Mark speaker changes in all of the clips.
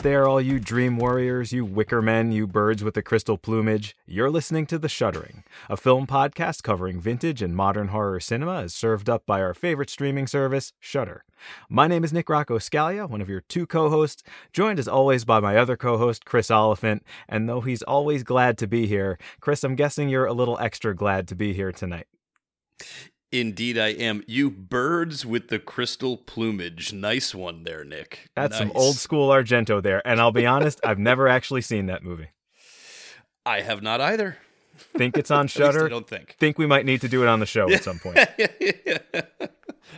Speaker 1: out there, all you dream warriors, you wicker men, you birds with the crystal plumage. You're listening to The Shuddering, a film podcast covering vintage and modern horror cinema as served up by our favorite streaming service, Shudder. My name is Nick Rocco Scalia, one of your two co-hosts, joined as always by my other co-host, Chris Oliphant, and though he's always glad to be here, Chris, I'm guessing you're a little extra glad to be here tonight.
Speaker 2: Indeed, I am. You birds with the crystal plumage. Nice one there, Nick.
Speaker 1: That's
Speaker 2: nice.
Speaker 1: some old school Argento there, and I'll be honest, I've never actually seen that movie.
Speaker 2: I have not either.
Speaker 1: Think it's on Shudder.
Speaker 2: I don't think.
Speaker 1: Think we might need to do it on the show at some point.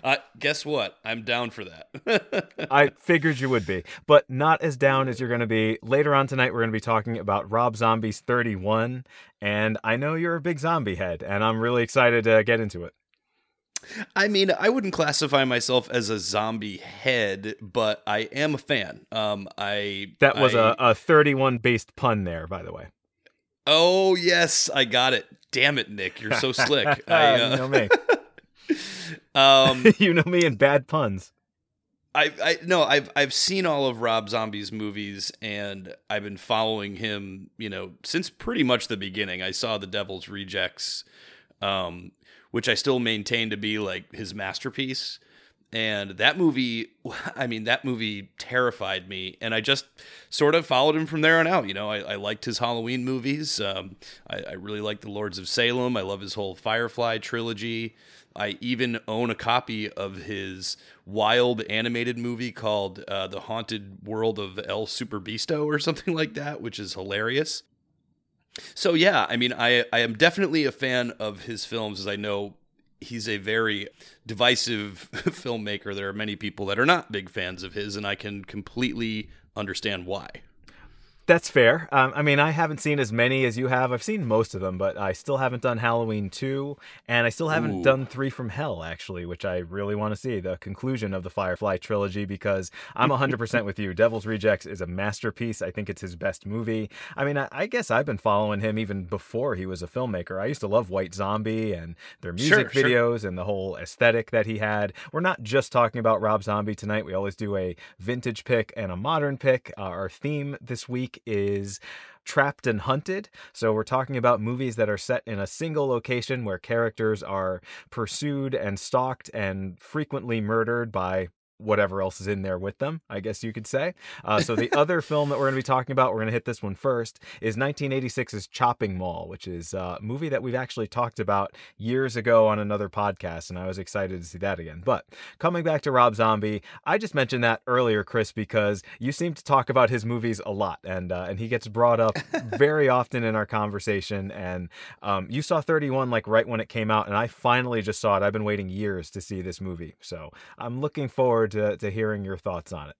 Speaker 2: uh, guess what? I'm down for that.
Speaker 1: I figured you would be, but not as down as you're going to be. Later on tonight, we're going to be talking about Rob Zombie's 31, and I know you're a big zombie head, and I'm really excited to get into it.
Speaker 2: I mean, I wouldn't classify myself as a zombie head, but I am a fan. Um, I
Speaker 1: that was
Speaker 2: I,
Speaker 1: a, a 31 based pun there, by the way.
Speaker 2: Oh yes, I got it. Damn it, Nick, you're so slick. I,
Speaker 1: uh, you know me.
Speaker 2: um,
Speaker 1: you know me and bad puns.
Speaker 2: I, I no, I've I've seen all of Rob Zombie's movies, and I've been following him, you know, since pretty much the beginning. I saw The Devil's Rejects, um, which I still maintain to be like his masterpiece. And that movie, I mean, that movie terrified me. And I just sort of followed him from there on out. You know, I, I liked his Halloween movies. Um, I, I really like The Lords of Salem. I love his whole Firefly trilogy. I even own a copy of his wild animated movie called uh, The Haunted World of El Superbeasto or something like that, which is hilarious. So yeah, I mean, I I am definitely a fan of his films, as I know he's a very divisive filmmaker. There are many people that are not big fans of his, and I can completely understand why.
Speaker 1: That's fair. Um, I mean, I haven't seen as many as you have. I've seen most of them, but I still haven't done Halloween 2, and I still haven't
Speaker 2: Ooh.
Speaker 1: done 3 from Hell, actually, which I really want to see the conclusion of the Firefly trilogy because I'm 100% with you. Devil's Rejects is a masterpiece. I think it's his best movie. I mean, I, I, guess I've been following him even before he was a filmmaker. I used to love White Zombie and their music
Speaker 2: sure,
Speaker 1: videos
Speaker 2: sure.
Speaker 1: and the whole aesthetic that he had. We're not just talking about Rob Zombie tonight. We always do a vintage pick and a modern pick. Uh, our theme this week is Trapped and Hunted. So we're talking about movies that are set in a single location where characters are pursued and stalked and frequently murdered by whatever else is in there with them, I guess you could say. Uh, so the other film that we're going to be talking about, we're going to hit this one first, is 1986's Chopping Mall, which is a movie that we've actually talked about years ago on another podcast, and I was excited to see that again. But coming back to Rob Zombie, I just mentioned that earlier, Chris, because you seem to talk about his movies a lot, and uh, and he gets brought up very often in our conversation. And um, you saw 31 like right when it came out, and I finally just saw it. I've been waiting years to see this movie, so I'm looking forward to, to hearing your thoughts on it.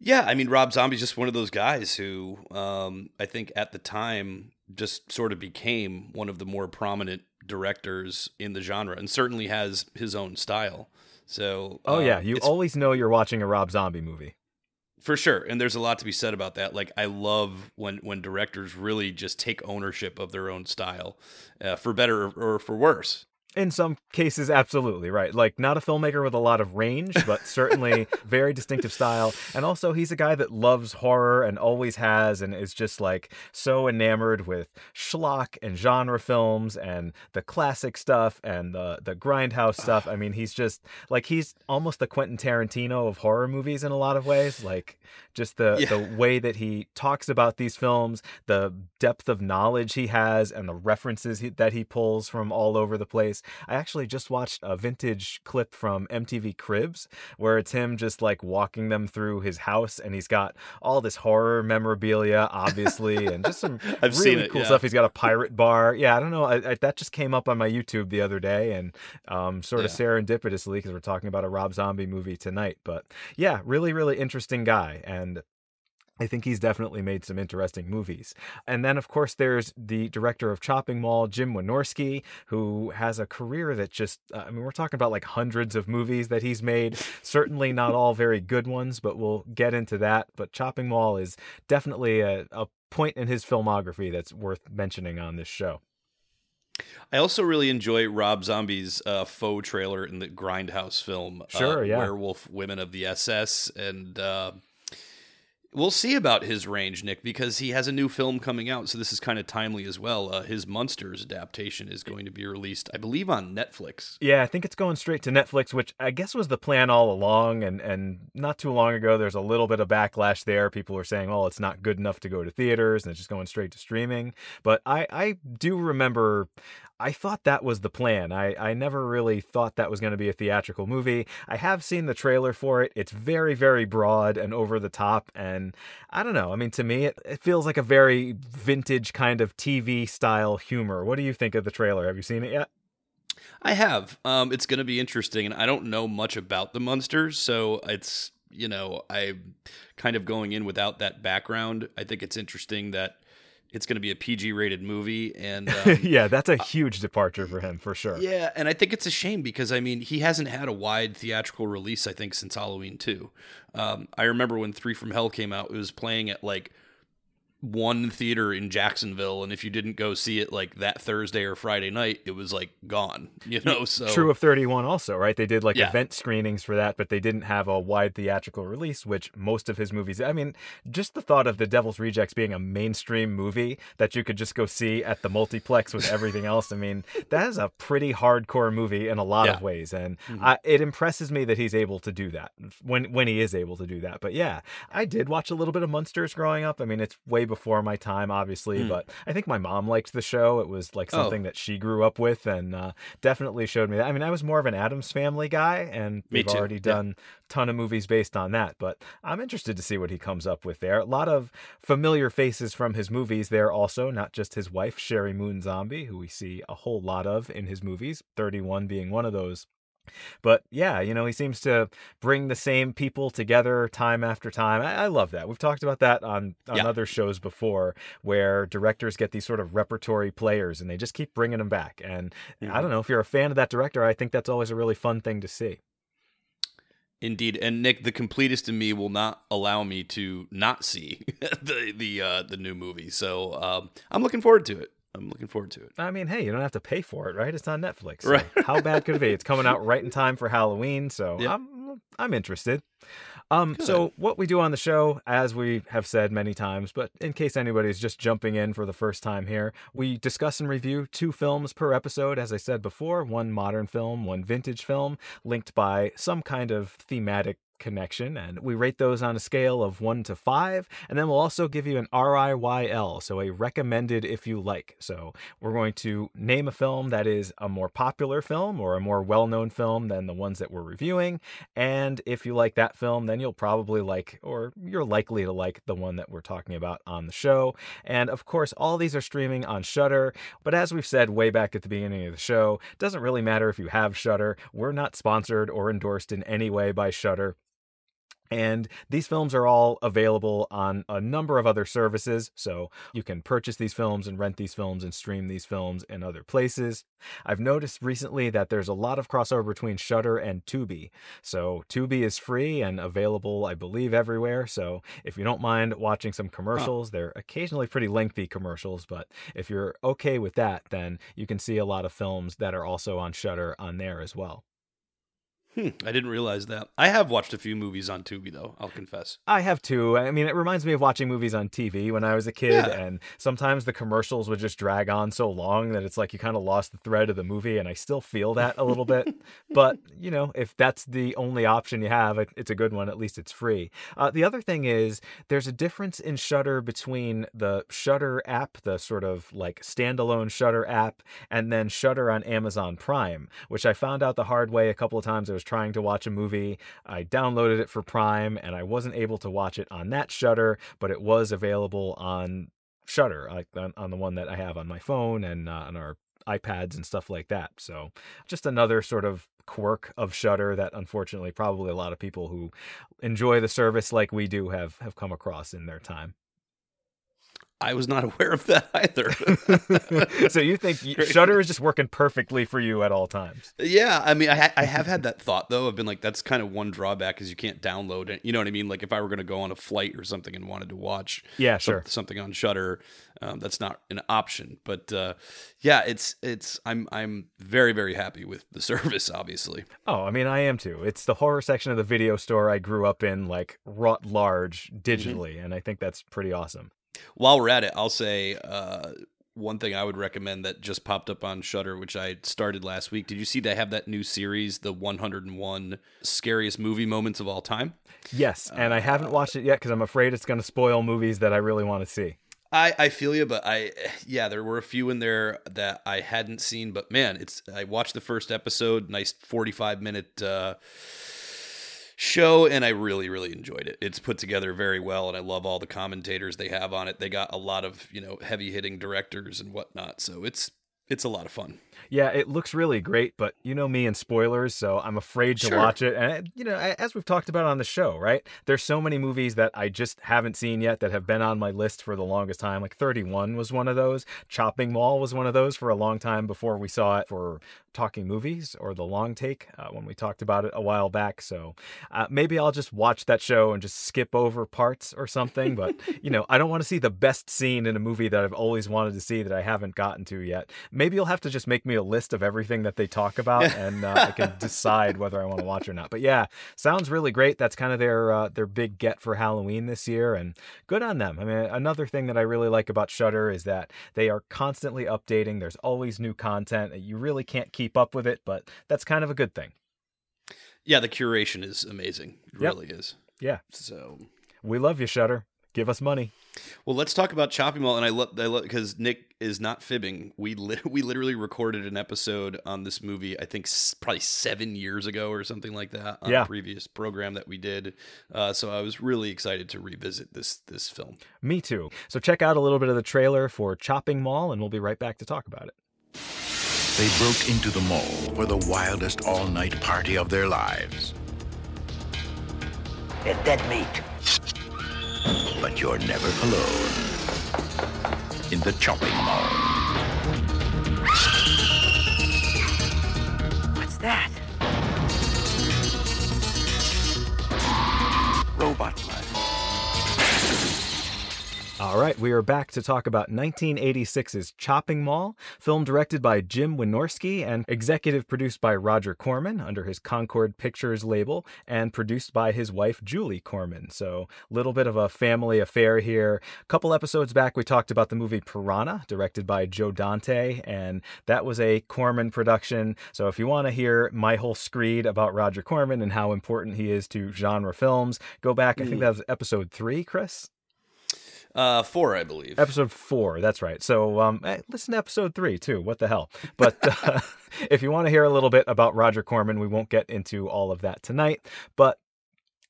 Speaker 2: Yeah, I mean, Rob Zombie's just one of those guys who um, I think at the time just sort of became one of the more prominent directors in the genre and certainly has his own style. So,
Speaker 1: oh, yeah,
Speaker 2: um,
Speaker 1: you always know you're watching a Rob Zombie movie.
Speaker 2: for sure and there's a lot to be said about that like i love when when directors really just take ownership of their own style uh, for better or, or for worse
Speaker 1: In some cases, absolutely right. Like not a filmmaker with a lot of range, but certainly very distinctive style. And also, he's a guy that loves horror and always has, and is just like so enamored with schlock and genre films and the classic stuff and the the grindhouse stuff. I mean, he's just like he's almost the Quentin Tarantino of horror movies in a lot of ways. Like just the
Speaker 2: Yeah.
Speaker 1: the way that he talks about these films, the depth of knowledge he has, and the references he, that he pulls from all over the place. I actually just watched a vintage clip from MTV Cribs where it's him just like walking them through his house, and he's got all this horror memorabilia, obviously, and just some
Speaker 2: I've
Speaker 1: really
Speaker 2: seen it,
Speaker 1: cool
Speaker 2: yeah.
Speaker 1: stuff. He's got a pirate bar. Yeah, I don't know. I, I, that just came up on my YouTube the other day, and um, sort of
Speaker 2: Yeah.
Speaker 1: serendipitously because we're talking about a Rob Zombie movie tonight. But yeah, really, really interesting guy, and I think he's definitely made some interesting movies. And then, of course, there's the director of Chopping Mall, Jim Wynorski, who has a career that just, uh, I mean, we're talking about like hundreds of movies that he's made. Certainly not all very good ones, but we'll get into that. But Chopping Mall is definitely a, a point in his filmography that's worth mentioning on this show.
Speaker 2: I also really enjoy Rob Zombie's uh, faux trailer in the Grindhouse film,
Speaker 1: sure,
Speaker 2: uh,
Speaker 1: yeah.
Speaker 2: Werewolf Women of the SS, and uh, we'll see about his range, Nick, because he has a new film coming out. So this is kind of timely as well. Uh, his Munsters adaptation is going to be released, I believe, on Netflix.
Speaker 1: Yeah, I think it's going straight to Netflix, which I guess was the plan all along. And and not too long ago, there's a little bit of backlash there. People were saying, "Well, it's not good enough to go to theaters, and it's just going straight to streaming." But I I do remember. I thought that was the plan. I, I never really thought that was going to be a theatrical movie. I have seen the trailer for it. It's very, very broad and over the top. And I don't know. I mean, to me, it, it feels like a very vintage kind of TV style humor. What do you think of the trailer? Have you seen it yet?
Speaker 2: I have. Um, it's going to be interesting, and I don't know much about the Munsters, so it's you know I'm kind of going in without that background. I think it's interesting that it's going to be a PG rated movie, and um,
Speaker 1: yeah, that's a huge departure for him for sure.
Speaker 2: Yeah, and I think it's a shame because I mean he hasn't had a wide theatrical release I think since Halloween two. Um, I remember when Three from Hell came out, it was playing at like one theater in Jacksonville, and if you didn't go see it like that Thursday or Friday night, it was like gone. You know, so
Speaker 1: True of 31 also, right? They did like
Speaker 2: Yeah.
Speaker 1: event screenings for that, but they didn't have a wide theatrical release, which most of his movies. I mean, just the thought of The Devil's Rejects being a mainstream movie that you could just go see at the multiplex with everything else. I mean, that is a pretty hardcore movie in a lot
Speaker 2: Yeah.
Speaker 1: of ways, and
Speaker 2: Mhm.
Speaker 1: I, it impresses me that he's able to do that when when he is able to do that. But yeah, I did watch a little bit of Munsters growing up. I mean, it's way before my time, obviously,
Speaker 2: Mm.
Speaker 1: but I think my mom liked the show. It was like
Speaker 2: Oh.
Speaker 1: something that she grew up with, and uh, definitely showed me that. I mean, I was more of an Addams Family guy, and
Speaker 2: Me
Speaker 1: we've
Speaker 2: too,
Speaker 1: already done a ton of movies based on that. But I'm interested to see what he comes up with there. A lot of familiar faces from his movies there, also not just his wife Sheri Moon Zombie, who we see a whole lot of in his movies. 31 being one of those. But yeah, you know, he seems to bring the same people together time after time. I, I love that. We've talked about that on, on
Speaker 2: Yeah.
Speaker 1: other shows before where directors get these sort of repertory players and they just keep bringing them back. And I don't know if you're a fan of that director, I think that's always a really fun thing to see.
Speaker 2: Indeed, and Nick, the completest in me will not allow me to not see the the uh, the new movie. So um, I'm looking forward to it. I'm looking forward to it.
Speaker 1: I mean, hey, you don't have to pay for it, right? It's on Netflix. So
Speaker 2: Right.
Speaker 1: how bad could it be? It's coming out right in time for Halloween, so
Speaker 2: Yeah.
Speaker 1: I'm I'm interested. Um, so what we do on the show, as we have said many times, but in case anybody's just jumping in for the first time here, we discuss and review two films per episode. As I said before, one modern film, one vintage film, linked by some kind of thematic connection and we rate those on a scale of 1 to 5 and then we'll also give you an RIYL so a recommended if you like. So we're going to name a film that is a more popular film or a more well-known film than the ones that we're reviewing and if you like that film then you'll probably like or you're likely to like the one that we're talking about on the show. And of course all these are streaming on Shudder but as we've said way back at the beginning of the show doesn't really matter if you have Shudder we're not sponsored or endorsed in any way by Shudder and these films are all available on a number of other services. So you can purchase these films and rent these films and stream these films in other places. I've noticed recently that there's a lot of crossover between Shudder and Tubi. So Tubi is free and available, I believe, everywhere. So if you don't mind watching some commercials, they're occasionally pretty lengthy commercials, but if you're okay with that, then you can see a lot of films that are also on Shudder on there as well.
Speaker 2: Hmm, I didn't realize that. I have watched a few movies on Tubi though. I'll confess.
Speaker 1: I have too. I mean, it reminds me of watching movies on TV when I was a kid,
Speaker 2: Yeah.
Speaker 1: and sometimes the commercials would just drag on so long that it's like you kind of lost the thread of the movie, and I still feel that a little bit. But, you know, if that's the only option you have, it's a good one. At least it's free. Uh, the other thing is there's a difference in Shudder between the Shudder app, the sort of like standalone Shudder app, and then Shudder on Amazon Prime, which I found out the hard way a couple of times. I was trying to watch a movie, I downloaded it for Prime, and I wasn't able to watch it on that Shudder, but it was available on Shudder, like on, on the one that I have on my phone and uh, on our iPads and stuff like that. So just another sort of quirk of Shudder that unfortunately probably a lot of people who enjoy the service like we do have have come across in their time.
Speaker 2: I was not aware of that either.
Speaker 1: so you think Shudder is just working perfectly for you at all times?
Speaker 2: Yeah, I mean, I, ha- I have had that thought though. I've been like, that's kind of one drawback is you can't download it. You know what I mean? Like if I were going to go on a flight or something and wanted to watch,
Speaker 1: yeah, sure,
Speaker 2: something on Shudder, um, that's not an option. But uh, yeah, it's it's I'm I'm very very happy with the service. Obviously.
Speaker 1: Oh, I mean, I am too. It's the horror section of the video store I grew up in, like wrought large mm-hmm. digitally, mm-hmm. and I think that's pretty awesome.
Speaker 2: While we're at it, I'll say uh, one thing I would recommend that just popped up on Shudder, which I started last week. Did you see they have that new series, the 101 scariest movie moments of all time?
Speaker 1: Yes, and uh, I haven't uh, watched it yet because I'm afraid it's going to spoil movies that I really want to see.
Speaker 2: I, I feel you, but I yeah, there were a few in there that I hadn't seen, but man, it's I watched the first episode, nice 45 minute uh, show and I really really enjoyed it. It's put together very well and I love all the commentators they have on it. They got a lot of, you know, heavy hitting directors and whatnot. So it's it's a lot of fun.
Speaker 1: Yeah, it looks really great, but you know me and spoilers, so I'm afraid to sure. watch it. And you know, as we've talked about on the show, right? There's so many movies that I just haven't seen yet that have been on my list for the longest time. Like 31 was one of those. Chopping Mall was one of those for a long time before we saw it for talking movies or the long take uh, when we talked about it a while back. So uh, maybe I'll just watch that show and just skip over parts or something. But you know, I don't want to see the best scene in a movie that I've always wanted to see that I haven't gotten to yet. Maybe you'll have to just make me a list of everything that they talk about, and uh, I can decide whether I want to watch or not. But yeah, sounds really great. That's kind of their uh, their big get for Halloween this year, and good on them. I mean, another thing that I really like about Shudder is that they are constantly updating. There's always new content. You really can't keep up with it, but that's kind of a good thing.
Speaker 2: Yeah, the curation is amazing. It yep. really is.
Speaker 1: Yeah.
Speaker 2: So
Speaker 1: we love you, Shudder. Give us money.
Speaker 2: Well, let's talk about Chopping Mall, and I love, I love because Nick is not fibbing. We li- we literally recorded an episode on this movie. I think s- probably seven years ago or something like that on yeah. a previous program that we did. Uh, so I was really excited to revisit this this film.
Speaker 1: Me too. So check out a little bit of the trailer for Chopping Mall, and we'll be right back to talk about it.
Speaker 3: They broke into the mall for the wildest all-night party of their lives.
Speaker 4: Get that meat.
Speaker 3: But you're never alone. In the chopping mall.
Speaker 4: What's that? Robot
Speaker 1: all right, we are back to talk about 1986's Chopping Mall, film directed by Jim Wynorski and executive produced by Roger Corman under his Concorde Pictures label and produced by his wife Julie Corman. So, a little bit of a family affair here. A couple episodes back, we talked about the movie Piranha, directed by Joe Dante, and that was a Corman production. So, if you want to hear my whole screed about Roger Corman and how important he is to genre films, go back. I think mm. that was episode three, Chris.
Speaker 2: Uh, four, I believe.
Speaker 1: Episode four. That's right. So, um, hey, listen to episode three too. What the hell? But uh, if you want to hear a little bit about Roger Corman, we won't get into all of that tonight. But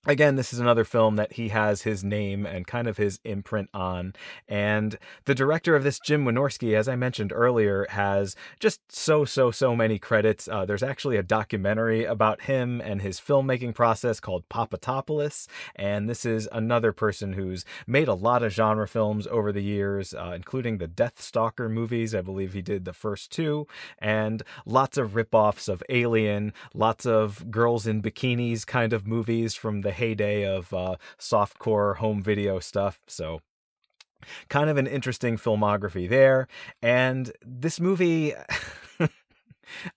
Speaker 1: Again, this is another film that he has his name and kind of his imprint on. And the director of this, Jim Wynorski, as I mentioned earlier, has just so, so, so many credits. Uh, there's actually a documentary about him and his filmmaking process called Popatopolis. And this is another person who's made a lot of genre films over the years, uh, including the Death Stalker movies. I believe he did the first two, and lots of ripoffs of Alien, lots of girls in bikinis kind of movies from the heyday of uh, softcore home video stuff. So kind of an interesting filmography there. And this movie.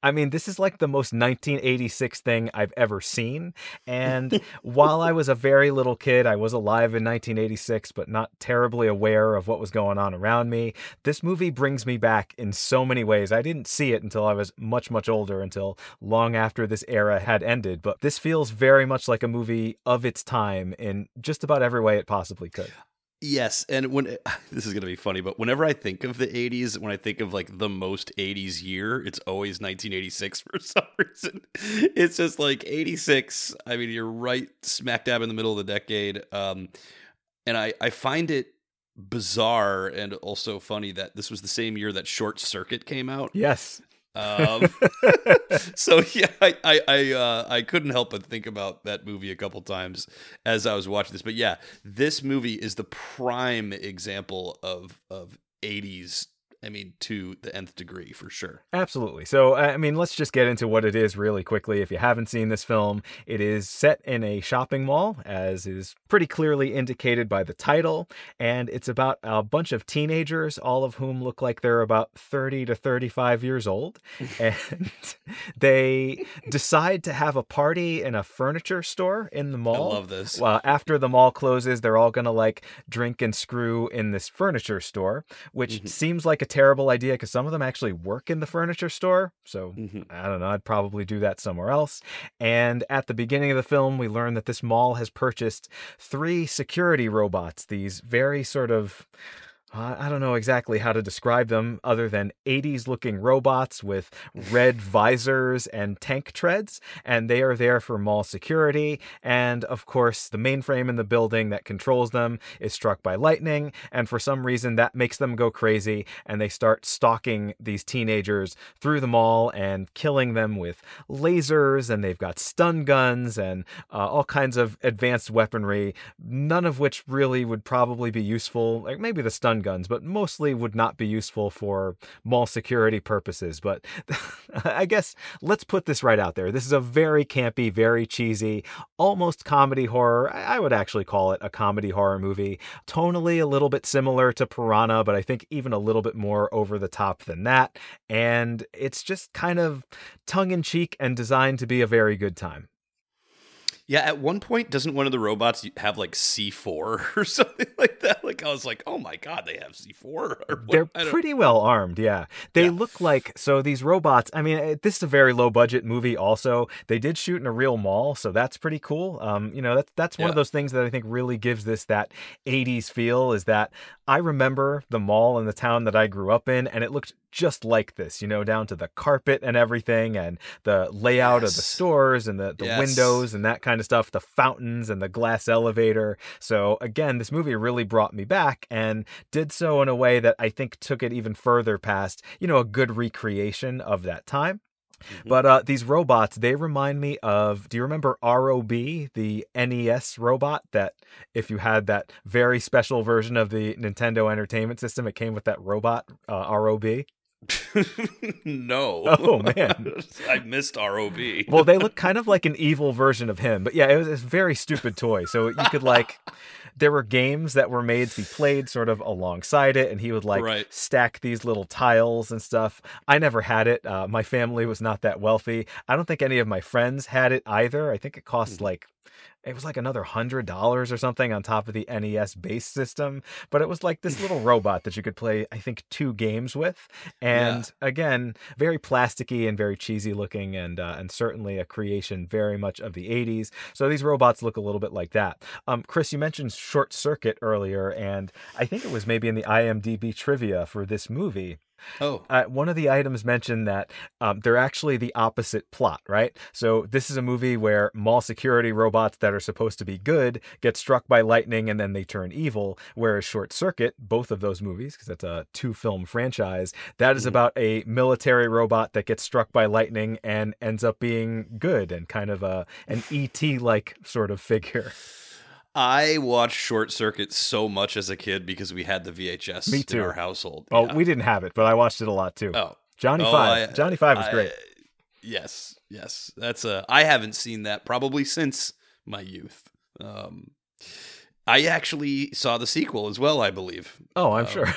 Speaker 1: I mean, this is like the most 1986 thing I've ever seen. And while I was a very little kid, I was alive in 1986, but not terribly aware of what was going on around me. This movie brings me back in so many ways. I didn't see it until I was much, much older, until long after this era had ended. But this feels very much like a movie of its time in just about every way it possibly could.
Speaker 2: Yes, and when this is going to be funny, but whenever I think of the 80s, when I think of like the most 80s year, it's always 1986 for some reason. It's just like 86. I mean, you're right smack dab in the middle of the decade. Um, and I I find it bizarre and also funny that this was the same year that Short Circuit came out.
Speaker 1: Yes.
Speaker 2: Um, so yeah, I I I, uh, I couldn't help but think about that movie a couple times as I was watching this. But yeah, this movie is the prime example of of 80s I mean, to the nth degree for sure.
Speaker 1: Absolutely. So, I mean, let's just get into what it is really quickly. If you haven't seen this film, it is set in a shopping mall, as is pretty clearly indicated by the title. And it's about a bunch of teenagers, all of whom look like they're about 30 to 35 years old. and they decide to have a party in a furniture store in the mall.
Speaker 2: I love this.
Speaker 1: Well, after the mall closes, they're all going to like drink and screw in this furniture store, which mm-hmm. seems like a terrible idea because some of them actually work in the furniture store. So mm-hmm. I don't know. I'd probably do that somewhere else. And at the beginning of the film, we learn that this mall has purchased three security robots, these very sort of I don't know exactly how to describe them other than 80s looking robots with red visors and tank treads, and they are there for mall security. And of course, the mainframe in the building that controls them is struck by lightning, and for some reason, that makes them go crazy, and they start stalking these teenagers through the mall and killing them with lasers, and they've got stun guns and uh, all kinds of advanced weaponry, none of which really would probably be useful. Like maybe the stun guns, but mostly would not be useful for mall security purposes. But I guess let's put this right out there. This is a very campy, very cheesy, almost comedy horror. I would actually call it a comedy horror movie. Tonally a little bit similar to Piranha, but I think even a little bit more over the top than that. And it's just kind of tongue in cheek and designed to be a very good time.
Speaker 2: Yeah, at one point, doesn't one of the robots have like C4 or something like that? Like, I was like, oh my God, they have C4.
Speaker 1: They're pretty well armed, yeah. They yeah. look like, so these robots, I mean, this is a very low budget movie also. They did shoot in a real mall, so that's pretty cool. Um, you know, that's, that's one yeah. of those things that I think really gives this that 80s feel is that I remember the mall in the town that I grew up in, and it looked just like this, you know, down to the carpet and everything, and the layout yes. of the stores and the, the yes. windows and that kind of stuff, the fountains and the glass elevator. So, again, this movie really brought me back and did so in a way that I think took it even further past, you know, a good recreation of that time. Mm-hmm. But uh, these robots, they remind me of. Do you remember ROB, the NES robot? That if you had that very special version of the Nintendo Entertainment System, it came with that robot uh, ROB.
Speaker 2: no.
Speaker 1: Oh man,
Speaker 2: I missed ROB.
Speaker 1: well, they look kind of like an evil version of him, but yeah, it was a very stupid toy. So you could like, there were games that were made to be played sort of alongside it, and he would like right. stack these little tiles and stuff. I never had it. Uh, my family was not that wealthy. I don't think any of my friends had it either. I think it cost hmm. like it was like another hundred dollars or something on top of the NES base system. But it was like this little robot that you could play, I think, two games with. And yeah. again, very plasticky and very cheesy looking, and uh, and certainly a creation very much of the '80s. So these robots look a little bit like that. Um, Chris, you mentioned Short Circuit earlier, and I think it was maybe in the IMDb trivia for this movie.
Speaker 2: Oh,
Speaker 1: uh, one of the items mentioned that um, they're actually the opposite plot, right? So this is a movie where mall security robots that are supposed to be good get struck by lightning and then they turn evil. Whereas Short Circuit, both of those movies, because that's a two-film franchise, that is mm-hmm. about a military robot that gets struck by lightning and ends up being good and kind of a an ET-like sort of figure.
Speaker 2: I watched Short Circuit so much as a kid because we had the VHS
Speaker 1: Me too.
Speaker 2: in our household.
Speaker 1: Oh, yeah. we didn't have it, but I watched it a lot too.
Speaker 2: Oh,
Speaker 1: Johnny
Speaker 2: oh,
Speaker 1: Five. I, Johnny Five was
Speaker 2: I,
Speaker 1: great.
Speaker 2: Yes, yes. That's a. I haven't seen that probably since my youth. Um, I actually saw the sequel as well. I believe.
Speaker 1: Oh, I'm um, sure.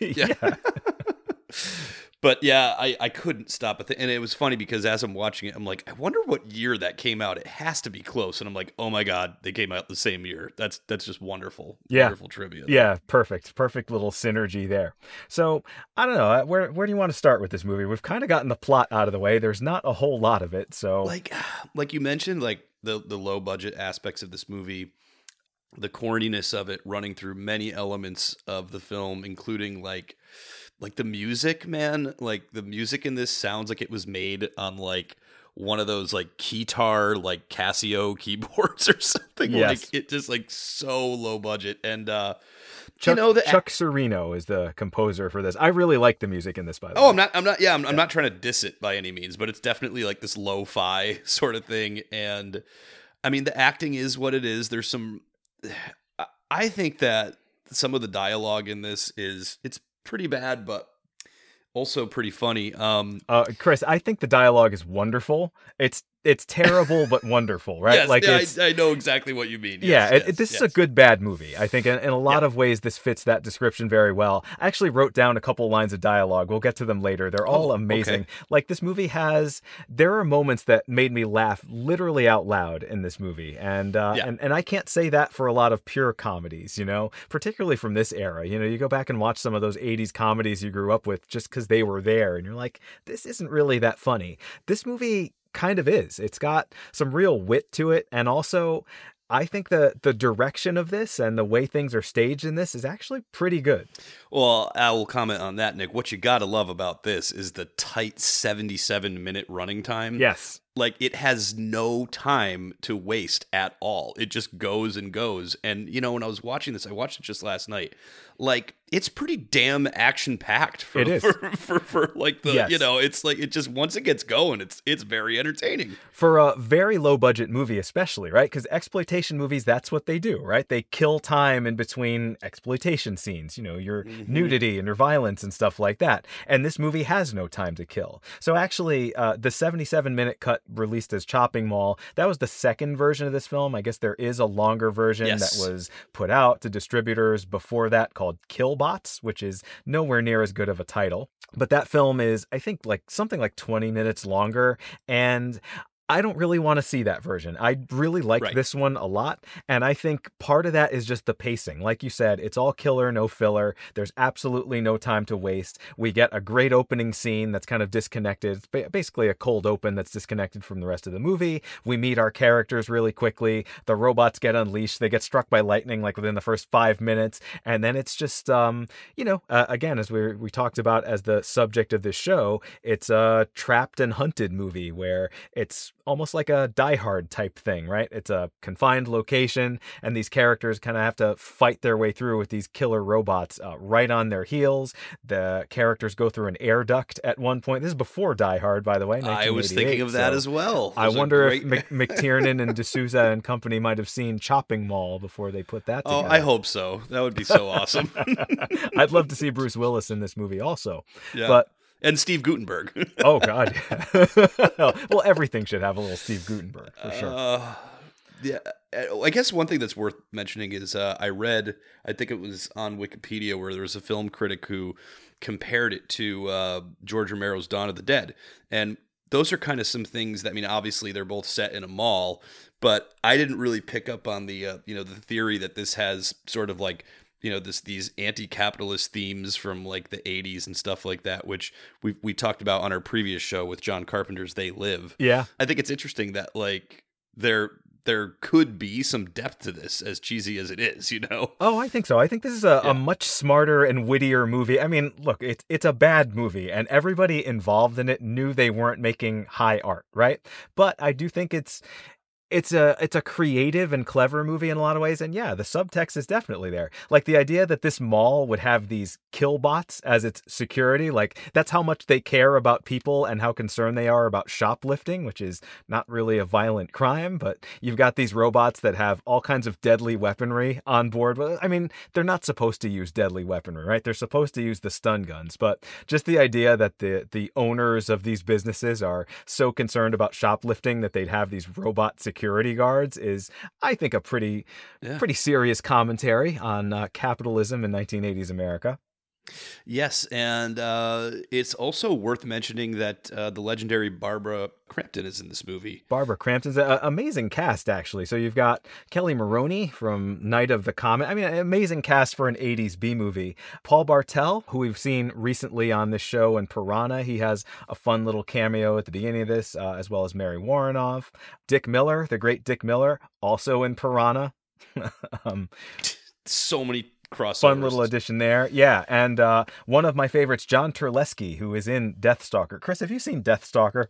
Speaker 1: yeah.
Speaker 2: but yeah, I, I couldn't stop it. And it was funny because as I'm watching it, I'm like, I wonder what year that came out. It has to be close. And I'm like, oh my God, they came out the same year. That's that's just wonderful.
Speaker 1: Yeah.
Speaker 2: Wonderful trivia.
Speaker 1: Yeah, perfect. Perfect little synergy there. So I don't know. Uh, where where do you want to start with this movie? We've kind of gotten the plot out of the way. There's not a whole lot of it. So
Speaker 2: like like you mentioned, like the the low budget aspects of this movie the corniness of it running through many elements of the film, including like like the music, man, like the music in this sounds like it was made on like one of those like keytar like Casio keyboards or something.
Speaker 1: Yes.
Speaker 2: Like it just like so low budget. And uh
Speaker 1: Chuck,
Speaker 2: know, the-
Speaker 1: Chuck Cirino is the composer for this. I really like the music in this. By the
Speaker 2: Oh,
Speaker 1: way,
Speaker 2: I'm not. I'm not. Yeah, I'm, I'm not trying to diss it by any means, but it's definitely like this lo-fi sort of thing. And I mean, the acting is what it is. There's some. I think that some of the dialogue in this is it's pretty bad, but also pretty funny. Um,
Speaker 1: Uh, Chris, I think the dialogue is wonderful. It's it's terrible but wonderful, right?
Speaker 2: yes,
Speaker 1: like
Speaker 2: yeah, I, I know exactly what you mean.
Speaker 1: yeah,
Speaker 2: Yes,
Speaker 1: it,
Speaker 2: yes,
Speaker 1: this is a good bad movie. I think in, in a lot of ways this fits that description very well. I actually wrote down a couple lines of dialogue. We'll get to them later. They're all
Speaker 2: Oh,
Speaker 1: amazing.
Speaker 2: okay.
Speaker 1: Like this movie has there are moments that made me laugh literally out loud in this movie. And uh
Speaker 2: Yeah.
Speaker 1: and and I can't say that for a lot of pure comedies, you know, particularly from this era. You know, you go back and watch some of those 80s comedies you grew up with just cuz they were there and you're like this isn't really that funny. This movie kind of is. It's got some real wit to it and also I think the the direction of this and the way things are staged in this is actually pretty good.
Speaker 2: Well, I will comment on that, Nick. What you got to love about this is the tight 77 minute running time.
Speaker 1: Yes.
Speaker 2: Like it has no time to waste at all. It just goes and goes. And you know, when I was watching this, I watched it just last night. Like it's pretty damn action packed for, for, for for like the
Speaker 1: Yes.
Speaker 2: you know, it's like it just once it gets going, it's it's very entertaining.
Speaker 1: For a very low budget movie especially, right? Cuz exploitation movies that's what they do, right? They kill time in between exploitation scenes, you know, your
Speaker 2: Mm-hmm.
Speaker 1: nudity and your violence and stuff like that. And this movie has no time to kill. So actually uh, the 77 minute cut released as Chopping Mall, that was the second version of this film. I guess there is a longer version
Speaker 2: Yes.
Speaker 1: that was put out to distributors before that called Killbots, which is nowhere near as good of a title. But that film is, I think, like something like 20 minutes longer. And I don't really want to see that version. I really like
Speaker 2: Right.
Speaker 1: this one a lot. And I think part of that is just the pacing. Like you said, it's all killer, no filler. There's absolutely no time to waste. We get a great opening scene that's kind of disconnected. It's basically a cold open that's disconnected from the rest of the movie. We meet our characters really quickly. The robots get unleashed. They get struck by lightning like within the first five minutes. And then it's just, um, you know, uh, again, as we we talked about as the subject of this show, it's a trapped and hunted movie where it's almost like a Die Hard type thing, right? It's a confined location, and these characters kind of have to fight their way through with these killer robots uh, right on their heels. The characters go through an air duct at one point. This is before Die Hard, by the way.
Speaker 2: I was thinking of that
Speaker 1: so
Speaker 2: as well.
Speaker 1: I wonder
Speaker 2: great-
Speaker 1: if Mc- McTiernan and de Souza and company might have seen Chopping Mall before they put that
Speaker 2: Oh. I hope so. That would be so awesome.
Speaker 1: I'd love to see Bruce Willis in this movie also.
Speaker 2: Yeah.
Speaker 1: But
Speaker 2: and Steve Guttenberg.
Speaker 1: oh god. well, everything should have a little Steve Guttenberg for sure.
Speaker 2: Uh, yeah, uh, I guess one thing that's worth mentioning is uh, I read, I think it was on Wikipedia, where there was a film critic who compared it to uh, George Romero's Dawn of the Dead, and those are kind of some things that I mean, obviously they're both set in a mall, but I didn't really pick up on the uh, you know the theory that this has sort of like you know this these anti-capitalist themes from like the 80s and stuff like that which we we talked about on our previous show with John Carpenter's They Live
Speaker 1: yeah.
Speaker 2: I think it's interesting that like there there could be some depth to this, as cheesy as it is. You know,
Speaker 1: Oh, I think so. I think this is a,
Speaker 2: Yeah.
Speaker 1: a much smarter and wittier movie. I mean, look, it's it's a bad movie, and everybody involved in it knew they weren't making high art, right? But I do think it's it's a it's a creative and clever movie in a lot of ways and yeah the subtext is definitely there. Like the idea that this mall would have these kill bots as its security like that's how much they care about people and how concerned they are about shoplifting which is not really a violent crime but you've got these robots that have all kinds of deadly weaponry on board. I mean they're not supposed to use deadly weaponry right? They're supposed to use the stun guns but just the idea that the the owners of these businesses are so concerned about shoplifting that they'd have these robot security guards is i think a pretty
Speaker 2: Yeah.
Speaker 1: pretty serious commentary on uh, capitalism in 1980s america
Speaker 2: yes, and uh, it's also worth mentioning that uh, the legendary Barbara Crampton is in this movie.
Speaker 1: Barbara Crampton's an amazing cast, actually. So you've got Kelly Maroney from Night of the Comet. I mean, an amazing cast for an 80s B movie. Paul Bartel, who we've seen recently on this show in Piranha, he has a fun little cameo at the beginning of this, uh, as well as Mary Woronov. Dick Miller, the great Dick Miller, also in Piranha. um,
Speaker 2: So many crossovers.
Speaker 1: fun little addition there. Yeah. And uh, one of my favorites, John Terlesky, who is in Deathstalker. Chris, have you seen Deathstalker?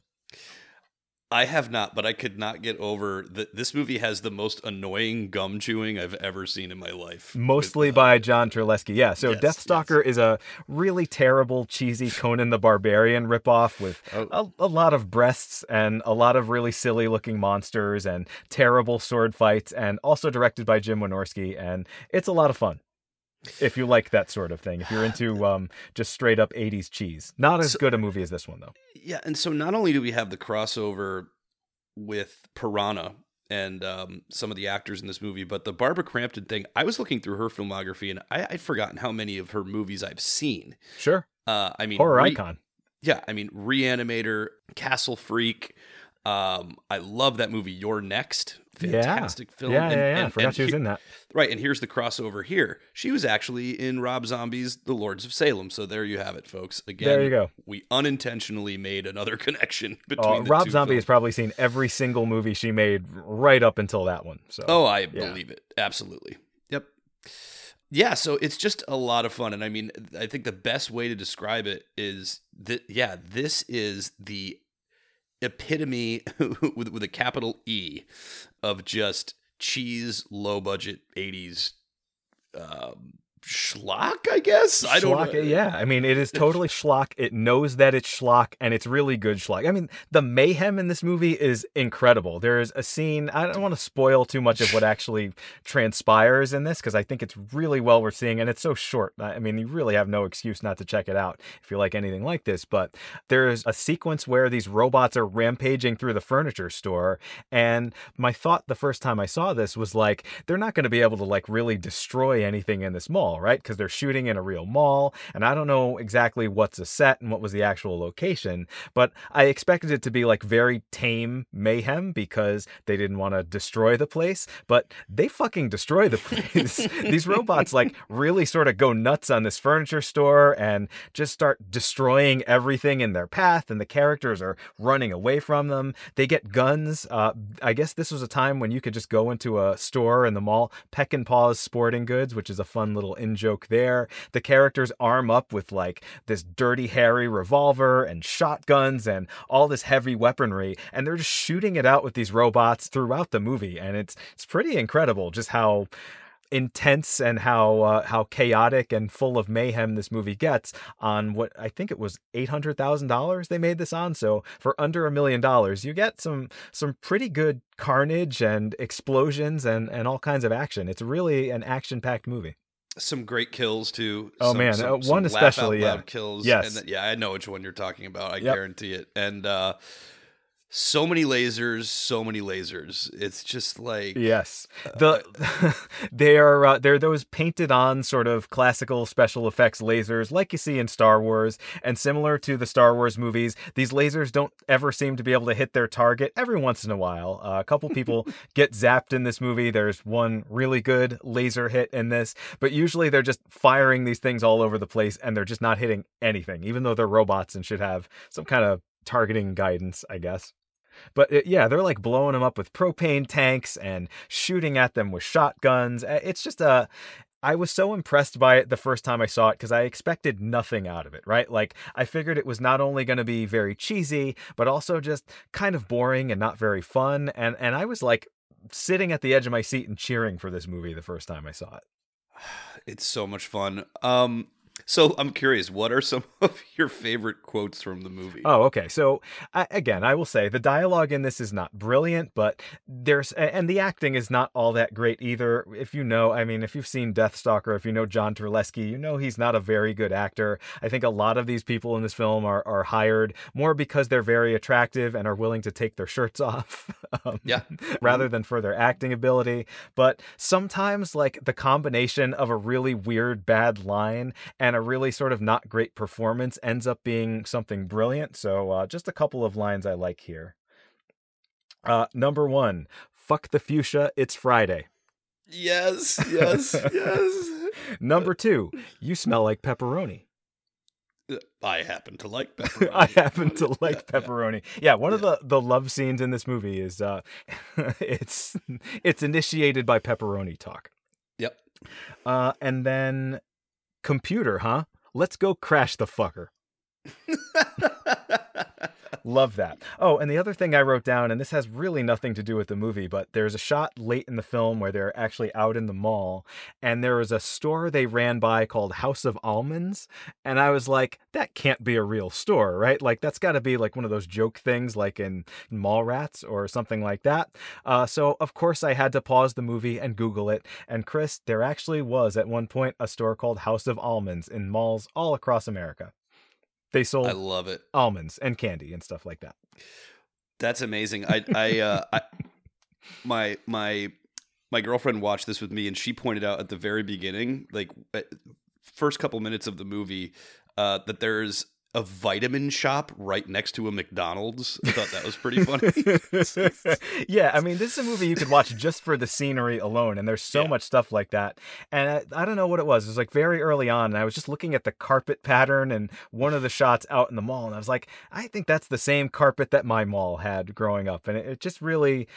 Speaker 2: I have not, but I could not get over that. This movie has the most annoying gum chewing I've ever seen in my life.
Speaker 1: Mostly
Speaker 2: With,
Speaker 1: by John Terlesky. Yeah, so
Speaker 2: Yes,
Speaker 1: Deathstalker is a really terrible, cheesy Conan the Barbarian ripoff with
Speaker 2: Oh.
Speaker 1: a, a lot of breasts and a lot of really silly looking monsters and terrible sword fights, and also directed by Jim Wynorski. And it's a lot of fun. If you like that sort of thing, if you're into um, just straight up 80s cheese. Not as
Speaker 2: So-
Speaker 1: good a movie as this one, though.
Speaker 2: Yeah, and so not only do we have the crossover with Piranha and um, some of the actors in this movie, but the Barbara Crampton thing. I was looking through her filmography, and I, I'd forgotten how many of her movies I've seen.
Speaker 1: Sure.
Speaker 2: Uh, I mean,
Speaker 1: Horror
Speaker 2: Re-
Speaker 1: icon.
Speaker 2: Yeah, I mean, Reanimator, Castle Freak. Um, I love that movie. You're Next. Fantastic film.
Speaker 1: Yeah,
Speaker 2: And-
Speaker 1: yeah, yeah.
Speaker 2: and-
Speaker 1: Forgot
Speaker 2: and
Speaker 1: she was
Speaker 2: he-
Speaker 1: in that.
Speaker 2: Right, and here's the crossover here. She was actually in Rob Zombie's The Lords of Salem. So there you have it, folks. Again,
Speaker 1: There you go.
Speaker 2: we unintentionally made another connection between
Speaker 1: Oh, Rob Zombie
Speaker 2: films.
Speaker 1: has probably seen every single movie she made right up until that one. So
Speaker 2: Oh, I
Speaker 1: Yeah.
Speaker 2: believe it. Absolutely. Yep. Yeah, so it's just a lot of fun. And I mean, I think the best way to describe it is that, yeah, this is the epitome with, with a capital E of just cheese, low budget 80s um, schlock, I guess. I don't know.
Speaker 1: Yeah, I mean, it is totally schlock. It knows that it's schlock, and it's really good schlock. I mean, the mayhem in this movie is incredible. There is a scene. I don't want to spoil too much of what actually transpires in this because I think it's really well worth seeing, and it's so short. I mean, you really have no excuse not to check it out if you like anything like this. But there's a sequence where these robots are rampaging through the furniture store, and my thought the first time I saw this was like, they're not going to be able to like really destroy anything in this mall, right? Because they're shooting in a real mall, and I don't know exactly what's a set and what was the actual location, but I expected it to be like very tame mayhem because they didn't want to destroy the place, but they fucking destroy the place. These robots like really sort of go nuts on this furniture store and just start destroying everything in their path, and the characters are running away from them. They get guns. Uh, I guess this was a time when you could just go into a store in the mall, Peckinpah's Sporting Goods, which is a fun little in joke there. The characters arm up with like this dirty, hairy revolver and shotguns and all this heavy weaponry, and they're just shooting it out with these robots throughout the movie, and it's it's pretty incredible just how intense and how uh, how chaotic and full of mayhem this movie gets on what I think it was eight hundred thousand dollars they made this on. So for under a million dollars, you get some some pretty good carnage and explosions and and all kinds of action. It's really an action packed movie.
Speaker 2: Some great kills too.
Speaker 1: Oh,
Speaker 2: Some-
Speaker 1: man,
Speaker 2: some-
Speaker 1: uh, one especially, yeah.
Speaker 2: kills.
Speaker 1: Yes.
Speaker 2: yeah, I know which one you're talking about. I
Speaker 1: Yep.
Speaker 2: guarantee it. And uh, so many lasers, so many lasers. It's just like
Speaker 1: Yes, the they are uh, they're those painted on sort of classical special effects lasers like you see in Star Wars, and similar to the Star Wars movies, these lasers don't ever seem to be able to hit their target. Every once in a while, uh, a couple people get zapped in this movie. There's one really good laser hit in this, but usually they're just firing these things all over the place, and they're just not hitting anything, even though they're robots and should have some kind of targeting guidance, I guess. But it, yeah, they're like blowing them up with propane tanks and shooting at them with shotguns. Uh, It's just a. I was so impressed by it the first time I saw it because I expected nothing out of it, right? Like, I figured it was not only going to be very cheesy, but also just kind of boring and not very fun. And, and I was like sitting at the edge of my seat and cheering for this movie the first time I saw it.
Speaker 2: it's so much fun. Um, so I'm curious, what are some of your favorite quotes from the movie?
Speaker 1: Oh, okay. So I, again, I will say the dialogue in this is not brilliant, but there's and the acting is not all that great either. If you know, I mean, if you've seen Deathstalker, if you know John Terlesky, you know he's not a very good actor. I think a lot of these people in this film are are hired more because they're very attractive and are willing to take their shirts off, um,
Speaker 2: Yeah.
Speaker 1: rather than for their acting ability. But sometimes, like the combination of a really weird bad line and a really sort of not great performance ends up being something brilliant. So, uh, just a couple of lines I like here. Uh, number one, fuck the fuchsia, it's Friday.
Speaker 2: Yes, yes, yes.
Speaker 1: Number two, you smell like pepperoni.
Speaker 2: I happen to like pepperoni.
Speaker 1: I happen to like
Speaker 2: Yeah, yeah.
Speaker 1: pepperoni. Yeah, one of the the love scenes in this movie is uh, it's it's initiated by pepperoni talk.
Speaker 2: Yep.
Speaker 1: Uh, and then computer, huh? Let's go crash the fucker. Love that. Oh, and the other thing I wrote down, and this has really nothing to do with the movie, but there's a shot late in the film where they're actually out in the mall, and there was a store they ran by called House of Almonds, and I was like, that can't be a real store, right? Like that's got to be like one of those joke things, like in Mallrats or something like that. Uh, so of course I had to pause the movie and Google it. And Chris, there actually was at one point a store called House of Almonds in malls all across America. They sold
Speaker 2: I love it.
Speaker 1: almonds and candy and stuff like that.
Speaker 2: That's amazing. I, I, uh, I, my, my, my girlfriend watched this with me, and she pointed out at the very beginning, like first couple minutes of the movie, uh, that there's a vitamin shop right next to a McDonald's. I thought that was pretty funny.
Speaker 1: yeah, I mean, this is a movie you could watch just for the scenery alone, and there's so
Speaker 2: Yeah.
Speaker 1: much stuff like that. And I, I don't know what it was. It was like very early on, and I was just looking at the carpet pattern and one of the shots out in the mall, and I was like, I think that's the same carpet that my mall had growing up, and it, it just really.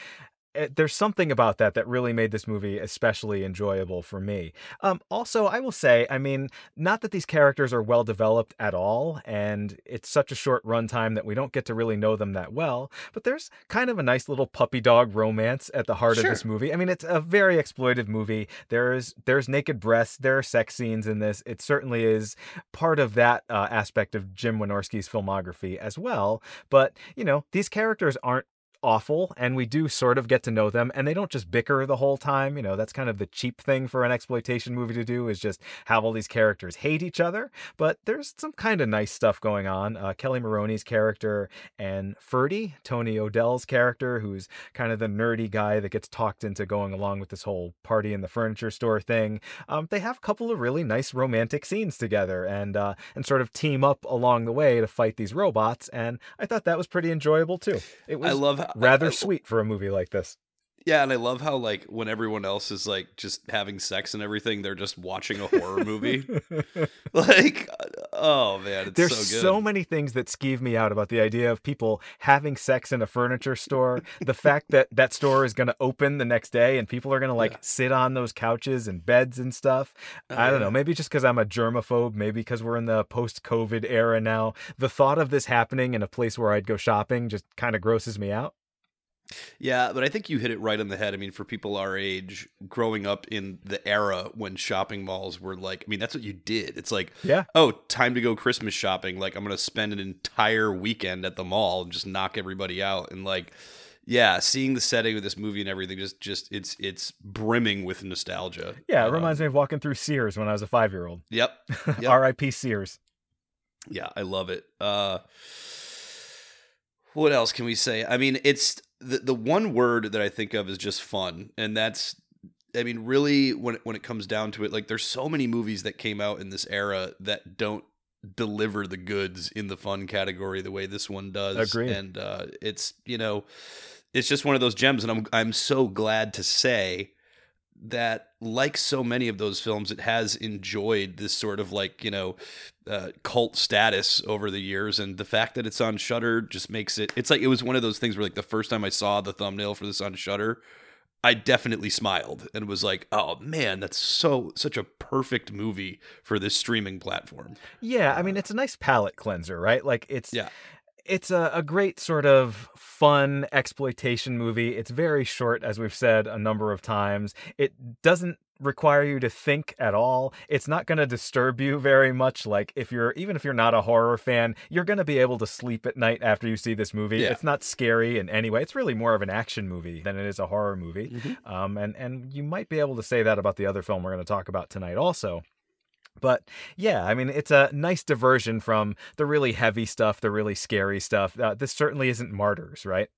Speaker 1: It, there's something about that that really made this movie especially enjoyable for me. Um, also, I will say, I mean, not that these characters are well developed at all, and it's such a short runtime that we don't get to really know them that well, but there's kind of a nice little puppy dog romance at the heart
Speaker 2: Sure.
Speaker 1: of this movie. I mean, it's a very exploitive movie. There's there's naked breasts, there are sex scenes in this. It certainly is part of that uh, aspect of Jim Wynorski's filmography as well. But you know, these characters aren't awful and we do sort of get to know them and they don't just bicker the whole time you know that's kind of the cheap thing for an exploitation movie to do is just have all these characters hate each other but there's some kind of nice stuff going on. Uh, kelly maroney's character and ferdy tony odell's character who's kind of the nerdy guy that gets talked into going along with this whole party in the furniture store thing. Um, they have a couple of really nice romantic scenes together and uh, and sort of team up along the way to fight these robots and i thought that was pretty enjoyable too. It was
Speaker 2: I love
Speaker 1: rather
Speaker 2: I-
Speaker 1: sweet for a movie like this.
Speaker 2: Yeah, and I love how like when everyone else is like just having sex and everything, they're just watching a horror movie. like, uh, oh man, it's
Speaker 1: There's
Speaker 2: so
Speaker 1: so, many things that skeeve me out about the idea of people having sex in a furniture store. the fact that that store is going to open the next day and people are going to like
Speaker 2: Yeah.
Speaker 1: sit on those couches and beds and stuff.
Speaker 2: Oh,
Speaker 1: I don't know. Maybe just because I'm a germaphobe, maybe because we're in the post COVID era now. The thought of this happening in a place where I'd go shopping just kind of grosses me out.
Speaker 2: Yeah, but I think you hit it right on the head. I mean, for people our age, growing up in the era when shopping malls were like, I mean, that's what you did. It's like,
Speaker 1: Yeah.
Speaker 2: oh, time to go Christmas shopping. Like, I'm going to spend an entire weekend at the mall and just knock everybody out. And like, yeah, seeing the setting of this movie and everything, just, just it's, it's brimming with nostalgia.
Speaker 1: Yeah, it
Speaker 2: Um,
Speaker 1: reminds me of walking through Sears when I was a five year old.
Speaker 2: Yep. Yep.
Speaker 1: R.I.P. Sears.
Speaker 2: Yeah, I love it. Uh what else can we say? I mean, it's the the one word that I think of is just fun, and that's I mean, really when it, when it comes down to it, like there's so many movies that came out in this era that don't deliver the goods in the fun category the way this one does.
Speaker 1: Agreed.
Speaker 2: And uh it's, you know, it's just one of those gems and I'm I'm so glad to say that like so many of those films it has enjoyed this sort of like you know uh, cult status over the years and the fact that it's on Shudder just makes it it's like it was one of those things where like the first time i saw the thumbnail for this on Shudder i definitely smiled and was like oh man that's so such a perfect movie for this streaming platform
Speaker 1: Yeah, I mean it's a nice palate cleanser, right? Like it's
Speaker 2: Yeah.
Speaker 1: It's a, a great sort of fun exploitation movie. It's very short, as we've said a number of times. It doesn't require you to think at all. It's not going to disturb you very much. Like if you're even if you're not a horror fan, you're going to be able to sleep at night after you see this movie.
Speaker 2: Yeah.
Speaker 1: It's not scary in any way. It's really more of an action movie than it is a horror movie.
Speaker 2: Mm-hmm.
Speaker 1: Um, and and you might be able to say that about the other film we're going to talk about tonight also. But yeah, I mean, it's a nice diversion from the really heavy stuff, the really scary stuff. Uh, this certainly isn't Martyrs, right?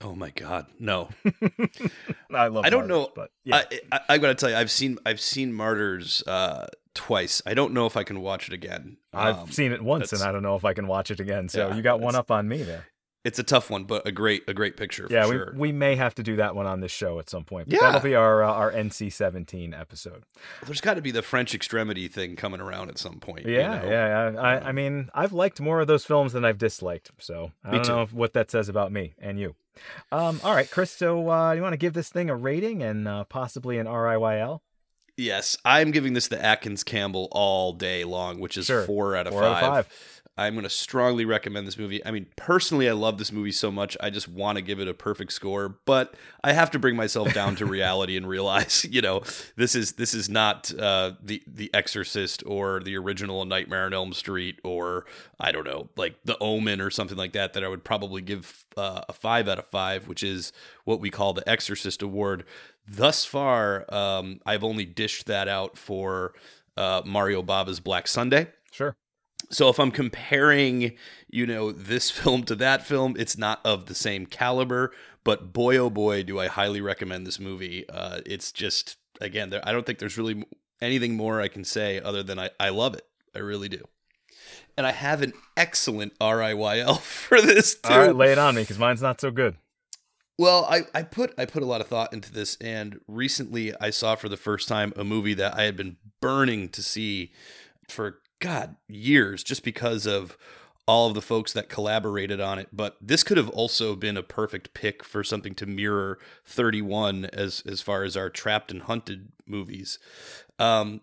Speaker 2: oh my god no
Speaker 1: I love.
Speaker 2: I don't
Speaker 1: Martyrs,
Speaker 2: know.
Speaker 1: but yeah,
Speaker 2: I, I, I gotta tell you i've seen i've seen martyrs uh twice i don't know if i can watch it again
Speaker 1: I've
Speaker 2: Um,
Speaker 1: seen it once, and I don't know if I can watch it again. So
Speaker 2: Yeah,
Speaker 1: you got one up on me there.
Speaker 2: It's a tough one but a great a great picture for
Speaker 1: Yeah,
Speaker 2: sure
Speaker 1: we we may have to do that one on this show at some point.
Speaker 2: Yeah.
Speaker 1: that'll be our uh, our NC seventeen episode.
Speaker 2: There's got to be the French extremity thing coming around at some point. you
Speaker 1: Yeah,
Speaker 2: know?
Speaker 1: yeah. yeah. I, I mean, I've liked more of those films than I've disliked. So I
Speaker 2: Me
Speaker 1: don't
Speaker 2: too.
Speaker 1: know what that says about me and you. Um, all right, Chris. So uh, you want to give this thing a rating and uh, possibly an RIYL?
Speaker 2: Yes, I'm giving this the Atkins Campbell all day long, which is
Speaker 1: Sure.
Speaker 2: four out of
Speaker 1: Four out of five.
Speaker 2: I'm going to strongly recommend this movie. I mean, personally, I love this movie so much. I just want to give it a perfect score, but I have to bring myself down to reality and realize, you know, this is this is not uh, the the Exorcist or the original Nightmare on Elm Street or I don't know, like The Omen or something like that. That I would probably give uh, a five out of five, which is what we call the Exorcist Award. Thus far, um, I've only dished that out for uh, Mario Bava's Black Sunday.
Speaker 1: Sure.
Speaker 2: So if I'm comparing, you know, this film to that film, it's not of the same caliber. But boy, oh boy, do I highly recommend this movie. Uh, it's just again, there, I don't think there's really anything more I can say other than I, I love it. I really do. And I have an excellent RIYL for this too.
Speaker 1: All right, lay it on me because mine's not so good.
Speaker 2: Well, I, I put I put a lot of thought into this, and recently I saw for the first time a movie that I had been burning to see for God, years just because of all of the folks that collaborated on it. But this could have also been a perfect pick for something to mirror 31 as as far as our trapped and hunted movies. Um,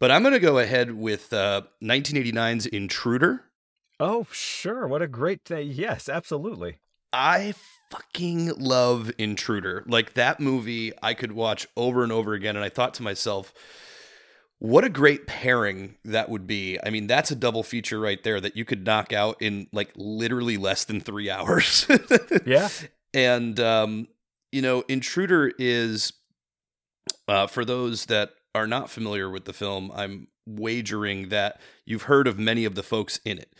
Speaker 2: but I'm going to go ahead with uh, 1989's Intruder.
Speaker 1: Oh, sure. What a great day. Yes, absolutely.
Speaker 2: I fucking love Intruder. Like that movie, I could watch over and over again. And I thought to myself, what a great pairing that would be. I mean, that's a double feature right there that you could knock out in like literally less than three hours.
Speaker 1: yeah.
Speaker 2: And, um, you know, Intruder is, uh, for those that are not familiar with the film, I'm wagering that you've heard of many of the folks in it.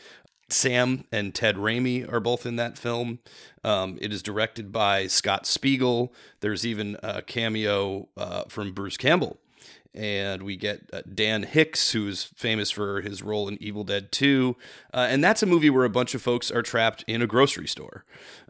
Speaker 2: Sam and Ted Raimi are both in that film. Um, it is directed by Scott Spiegel. There's even a cameo uh, from Bruce Campbell and we get uh, Dan Hicks, who's famous for his role in Evil Dead 2. Uh, and that's a movie where a bunch of folks are trapped in a grocery store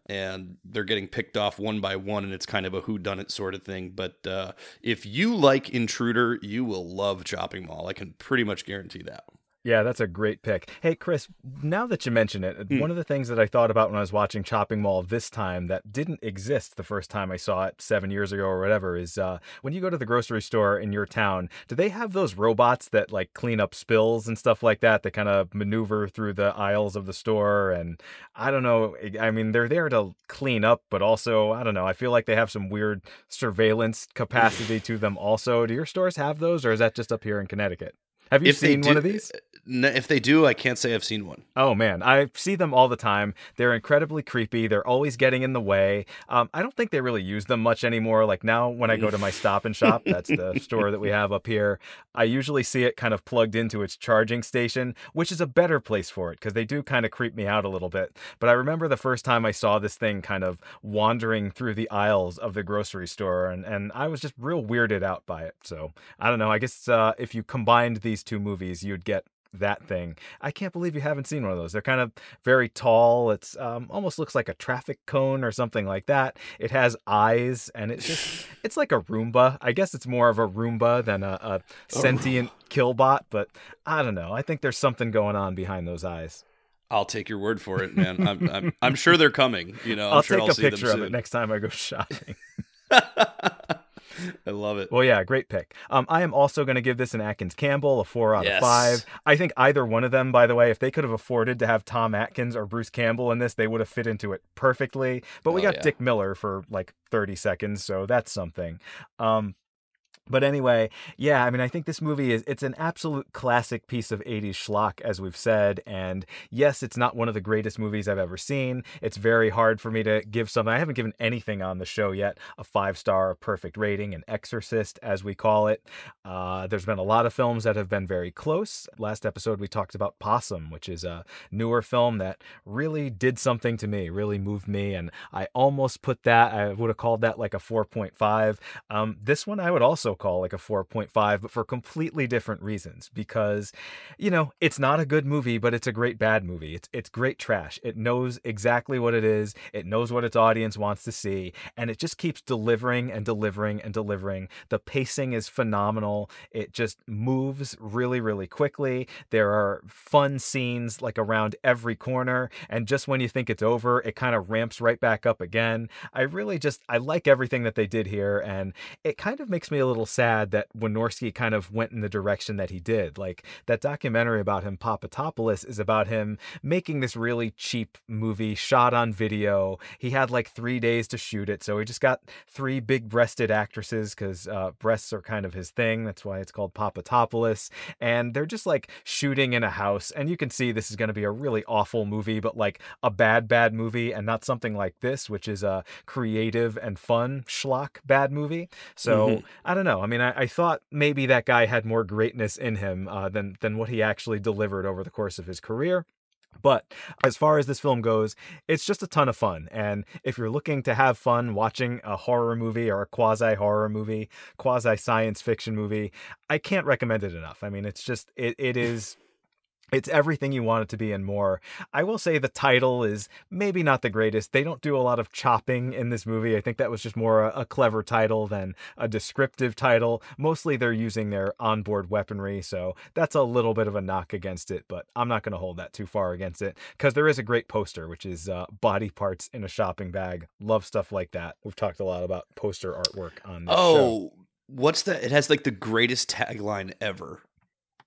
Speaker 2: and they're getting picked off one by one, and it's kind of a who done it sort of thing. But uh, if you like Intruder, you will love Chopping Mall. I can pretty much guarantee that.
Speaker 1: Yeah, that's a great pick. Hey, Chris, now that you mention it, mm. one of the things that I thought about when I was watching Chopping Mall this time that didn't exist the first time I saw it seven years ago or whatever is uh, when you go to the grocery store in your town, do they have those robots that like clean up spills and stuff like that that kind of maneuver through the aisles of the store? And I don't know. I mean, they're there to clean up, but also, I don't know. I feel like they have some weird surveillance capacity to them also. Do your stores have those or is that just up here in Connecticut? Have you if seen do, one of these?
Speaker 2: If they do, I can't say I've seen one.
Speaker 1: Oh man, I see them all the time. They're incredibly creepy. They're always getting in the way. Um, I don't think they really use them much anymore. Like now, when I go to my Stop and Shop, that's the store that we have up here. I usually see it kind of plugged into its charging station, which is a better place for it because they do kind of creep me out a little bit. But I remember the first time I saw this thing kind of wandering through the aisles of the grocery store, and and I was just real weirded out by it. So I don't know. I guess uh, if you combined these these two movies, you'd get that thing. I can't believe you haven't seen one of those. They're kind of very tall. It's um, almost looks like a traffic cone or something like that. It has eyes, and it's just it's like a Roomba. I guess it's more of a Roomba than a, a sentient killbot. But I don't know. I think there's something going on behind those eyes.
Speaker 2: I'll take your word for it, man. I'm I'm, I'm sure they're coming. You know, i
Speaker 1: will
Speaker 2: sure
Speaker 1: take
Speaker 2: I'll
Speaker 1: a picture of it next time I go shopping.
Speaker 2: I love it.
Speaker 1: Well, yeah, great pick. Um, I am also going to give this an Atkins Campbell a four out yes. of five. I think either one of them, by the way, if they could have afforded to have Tom Atkins or Bruce Campbell in this, they would have fit into it perfectly. But we oh, got yeah. Dick Miller for like 30 seconds, so that's something. Um, but anyway, yeah, I mean, I think this movie is it's an absolute classic piece of 80s schlock, as we've said. And yes, it's not one of the greatest movies I've ever seen. It's very hard for me to give something. I haven't given anything on the show yet a five star perfect rating, an exorcist, as we call it. Uh, there's been a lot of films that have been very close. Last episode, we talked about Possum, which is a newer film that really did something to me, really moved me. And I almost put that, I would have called that like a 4.5. Um, this one I would also call like a 4.5, but for completely different reasons. Because, you know, it's not a good movie, but it's a great bad movie. It's it's great trash. It knows exactly what it is. It knows what its audience wants to see, and it just keeps delivering and delivering and delivering. The pacing is phenomenal. It just moves really, really quickly. There are fun scenes like around every corner, and just when you think it's over, it kind of ramps right back up again. I really just I like everything that they did here, and it kind of makes me a little sad that Wynorski kind of went in the direction that he did. Like that documentary about him, Popatopolis, is about him making this really cheap movie shot on video. He had like three days to shoot it, so he just got three big-breasted actresses because uh, breasts are kind of his thing. That's why it's called Popatopolis, and they're just like shooting in a house, and you can see this is going to be a really awful movie, but like a bad, bad movie, and not something like this, which is a creative and fun schlock bad movie. So mm-hmm. I don't know. I mean, I, I, thought maybe that guy had more greatness in him uh, than than what he actually delivered over the course of his career. But as far as this film goes, it's just a ton of fun. And if you're looking to have fun watching a horror movie or a quasi horror movie, quasi science fiction movie, I can't recommend it enough. I mean, it's just, it, it is it's everything you want it to be and more. I will say the title is maybe not the greatest. They don't do a lot of chopping in this movie. I think that was just more a, a, clever title than a descriptive title. Mostly they're using their onboard weaponry, so that's a little bit of a knock against it, but I'm not going to hold that too far against it because there is a great poster, which is uh, body parts in a shopping bag. Love stuff like that. We've talked a lot about poster artwork on this oh. Show.
Speaker 2: What's that? It has like the greatest tagline ever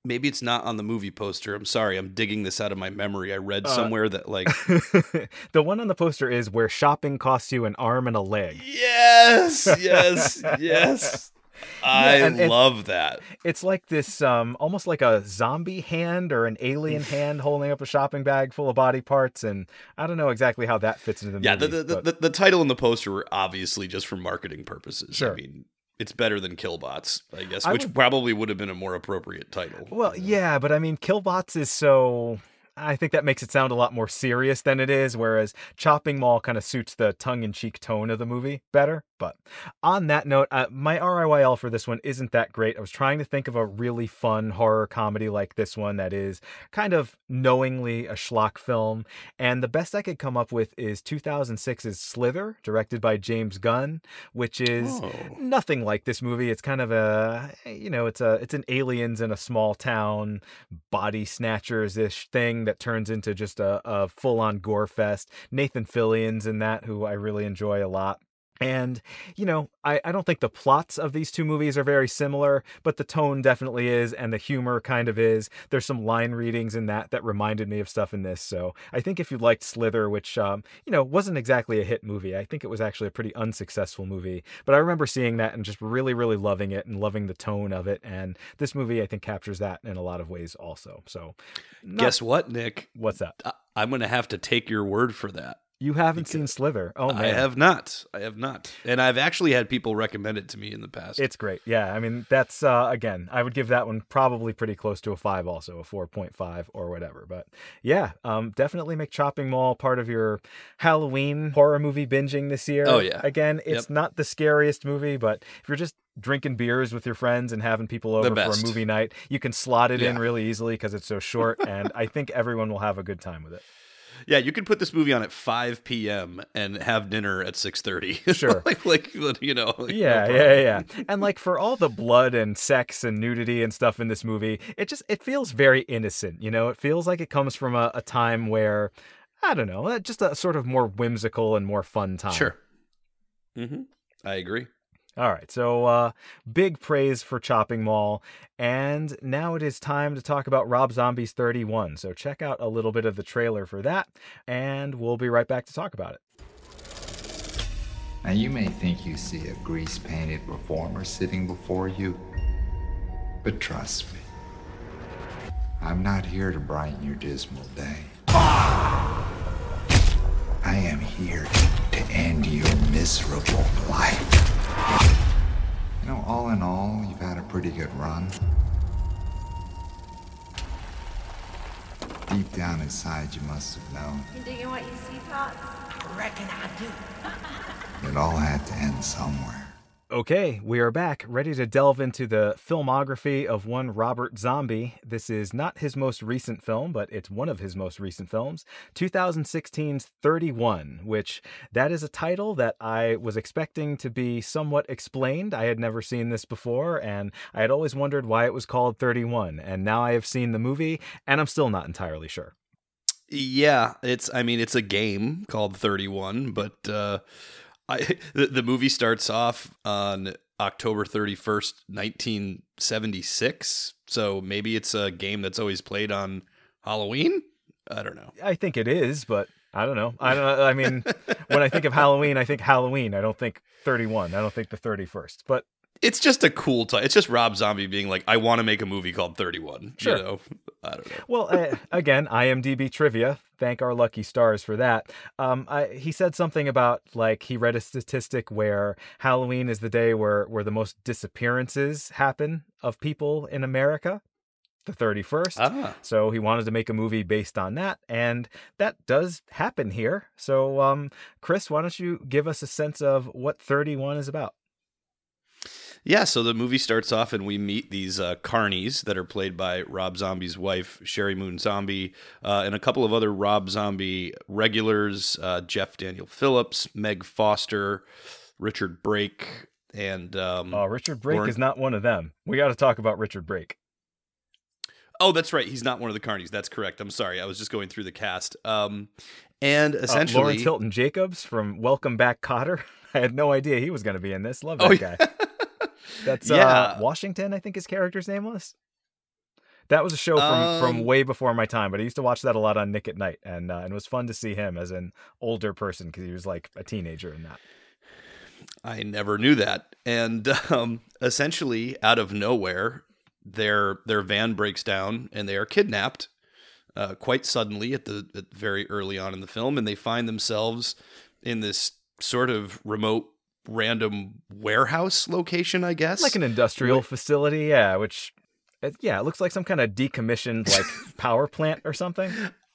Speaker 2: maybe it's not on the movie poster. I'm sorry, I'm digging this out of my memory. I read uh, somewhere that like
Speaker 1: the one on the poster is where shopping costs you an arm and a leg.
Speaker 2: Yes, yes, yes. I love that.
Speaker 1: It's like this, um, almost like a zombie hand or an alien hand holding up a shopping bag full of body parts, and I don't know exactly how that fits into the
Speaker 2: yeah,
Speaker 1: movie.
Speaker 2: Yeah, the, the, the, the, title and the poster were obviously just for marketing purposes. Sure. I mean, it's better than Killbots, I guess, which would, probably would have been a more appropriate title.
Speaker 1: Well, yeah, but I mean, Killbots is so I think that makes it sound a lot more serious than it is, whereas Chopping Mall kind of suits the tongue in cheek tone of the movie better. But on that note, uh, my RIYL for this one isn't that great. I was trying to think of a really fun horror comedy like this one that is kind of knowingly a schlock film, and the best I could come up with is 2006's Slither, directed by James Gunn, which is oh. nothing like this movie. It's kind of a, you know, it's a it's an aliens in a small town body snatchers ish thing that turns into just a, a full on gore fest. Nathan Fillion's in that, who I really enjoy a lot. And, you know, I, I don't think the plots of these two movies are very similar, but the tone definitely is, and the humor kind of is. There's some line readings in that that reminded me of stuff in this. So I think if you liked Slither, which, um, you know, wasn't exactly a hit movie, I think it was actually a pretty unsuccessful movie. But I remember seeing that and just really, really loving it and loving the tone of it. And this movie, I think, captures that in a lot of ways also. So
Speaker 2: not... guess what, Nick?
Speaker 1: What's that?
Speaker 2: I'm going to have to take your word for that.
Speaker 1: You haven't seen Slither. Oh man.
Speaker 2: I have not. I have not. And I've actually had people recommend it to me in the past.
Speaker 1: It's great. Yeah. I mean, that's uh again, I would give that one probably pretty close to a 5 also, a 4.5 or whatever. But yeah, um definitely make Chopping Mall part of your Halloween horror movie binging this year.
Speaker 2: Oh yeah.
Speaker 1: Again, it's yep. not the scariest movie, but if you're just drinking beers with your friends and having people over for a movie night, you can slot it yeah. in really easily because it's so short and I think everyone will have a good time with it.
Speaker 2: Yeah, you can put this movie on at 5 p.m. and have dinner at 6:30.
Speaker 1: Sure,
Speaker 2: like like you know. Like
Speaker 1: yeah, no yeah, yeah. And like for all the blood and sex and nudity and stuff in this movie, it just it feels very innocent. You know, it feels like it comes from a, a time where I don't know, just a sort of more whimsical and more fun time.
Speaker 2: Sure. Mm-hmm. I agree.
Speaker 1: All right, so uh, big praise for Chopping Mall. And now it is time to talk about Rob Zombie's 31. So check out a little bit of the trailer for that, and we'll be right back to talk about it.
Speaker 4: Now, you may think you see a grease painted performer sitting before you, but trust me, I'm not here to brighten your dismal day. I am here to end your miserable life. You know, all in all, you've had a pretty good run. Deep down inside, you must have known.
Speaker 5: You digging what you see, Tots?
Speaker 6: I reckon I
Speaker 4: do. it all had to end somewhere.
Speaker 1: Okay, we are back, ready to delve into the filmography of one Robert Zombie. This is not his most recent film, but it's one of his most recent films, 2016's 31, which that is a title that I was expecting to be somewhat explained. I had never seen this before, and I had always wondered why it was called 31, and now I have seen the movie, and I'm still not entirely sure.
Speaker 2: Yeah, it's I mean it's a game called 31, but uh I the, the movie starts off on October 31st, 1976. So maybe it's a game that's always played on Halloween. I don't know.
Speaker 1: I think it is, but I don't know. I don't. I mean, when I think of Halloween, I think Halloween. I don't think 31. I don't think the 31st. But
Speaker 2: it's just a cool title. It's just Rob Zombie being like, I want to make a movie called 31.
Speaker 1: Sure.
Speaker 2: You know, I don't know.
Speaker 1: Well, uh, again, IMDb trivia. Thank our lucky stars for that. Um, I, he said something about like he read a statistic where Halloween is the day where where the most disappearances happen of people in America. The 31st.
Speaker 2: Ah.
Speaker 1: So he wanted to make a movie based on that, and that does happen here. So, um, Chris, why don't you give us a sense of what 31 is about?
Speaker 2: Yeah, so the movie starts off and we meet these uh, carnies that are played by Rob Zombie's wife, Sheri Moon Zombie, uh, and a couple of other Rob Zombie regulars uh, Jeff Daniel Phillips, Meg Foster, Richard Brake, and. Um,
Speaker 1: Oh, Richard Brake
Speaker 2: Lauren-
Speaker 1: is not one of them. We got to talk about Richard Brake.
Speaker 2: Oh, that's right. He's not one of the carnies. That's correct. I'm sorry. I was just going through the cast. Um, and
Speaker 1: Uh,
Speaker 2: essentially.
Speaker 1: Lawrence Hilton Jacobs from Welcome Back, Kotter. I had no idea he was going to be in this. Love that
Speaker 2: Oh,
Speaker 1: guy. That's
Speaker 2: Yeah.
Speaker 1: uh, Washington, I think his character's name was. That was a show from, from
Speaker 2: Um,
Speaker 1: way before my time, but I used to watch that a lot on Nick at Night, and uh, and it was fun to see him as an older person because he was like a teenager in that.
Speaker 2: I never knew that. And um, essentially, out of nowhere, their their van breaks down and they are kidnapped uh, quite suddenly at the at very early on in the film, and they find themselves in this sort of remote, random warehouse location. I guess
Speaker 1: Like an industrial facility, yeah, which. Yeah, it looks like some kind of decommissioned like power plant or something.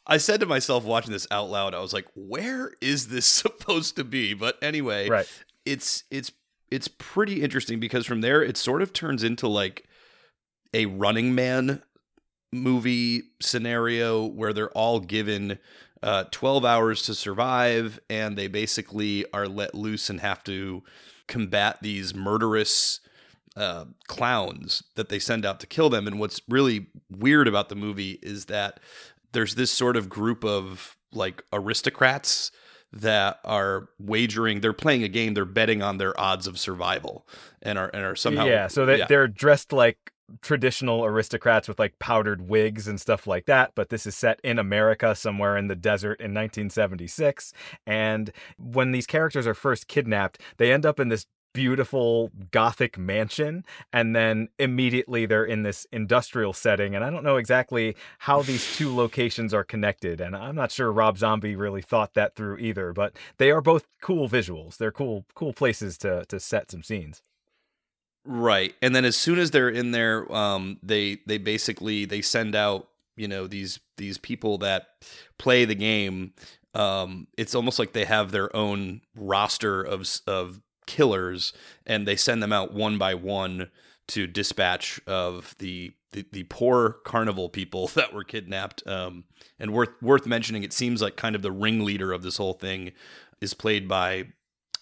Speaker 2: I said to myself watching this out loud, I was like, "Where is this supposed to be?" But anyway,
Speaker 1: Right.
Speaker 2: it's it's it's pretty interesting because from there it sort of turns into like a Running Man movie scenario where they're all given uh, 12 hours to survive and they basically are let loose and have to combat these murderous uh, clowns that they send out to kill them. And what's really weird about the movie is that there's this sort of group of like aristocrats that are wagering they're playing a game they're betting on their odds of survival and are and are somehow
Speaker 1: yeah, so they,
Speaker 2: yeah.
Speaker 1: they're dressed like traditional aristocrats with like powdered wigs and stuff like that. But this is set in America, somewhere in the desert in 1976. And when these characters are first kidnapped, they end up in this beautiful gothic mansion and then immediately they're in this industrial setting and i don't know exactly how these two locations are connected and i'm not sure rob zombie really thought that through either but they are both cool visuals they're cool cool places to to set some scenes
Speaker 2: Right. And then as soon as they're in there, um, they they basically they send out, you know, these these people that play the game. Um, it's almost like they have their own roster of of killers, and they send them out one by one to dispatch of the the, the poor carnival people that were kidnapped. Um, and worth worth mentioning, it seems like kind of the ringleader of this whole thing is played by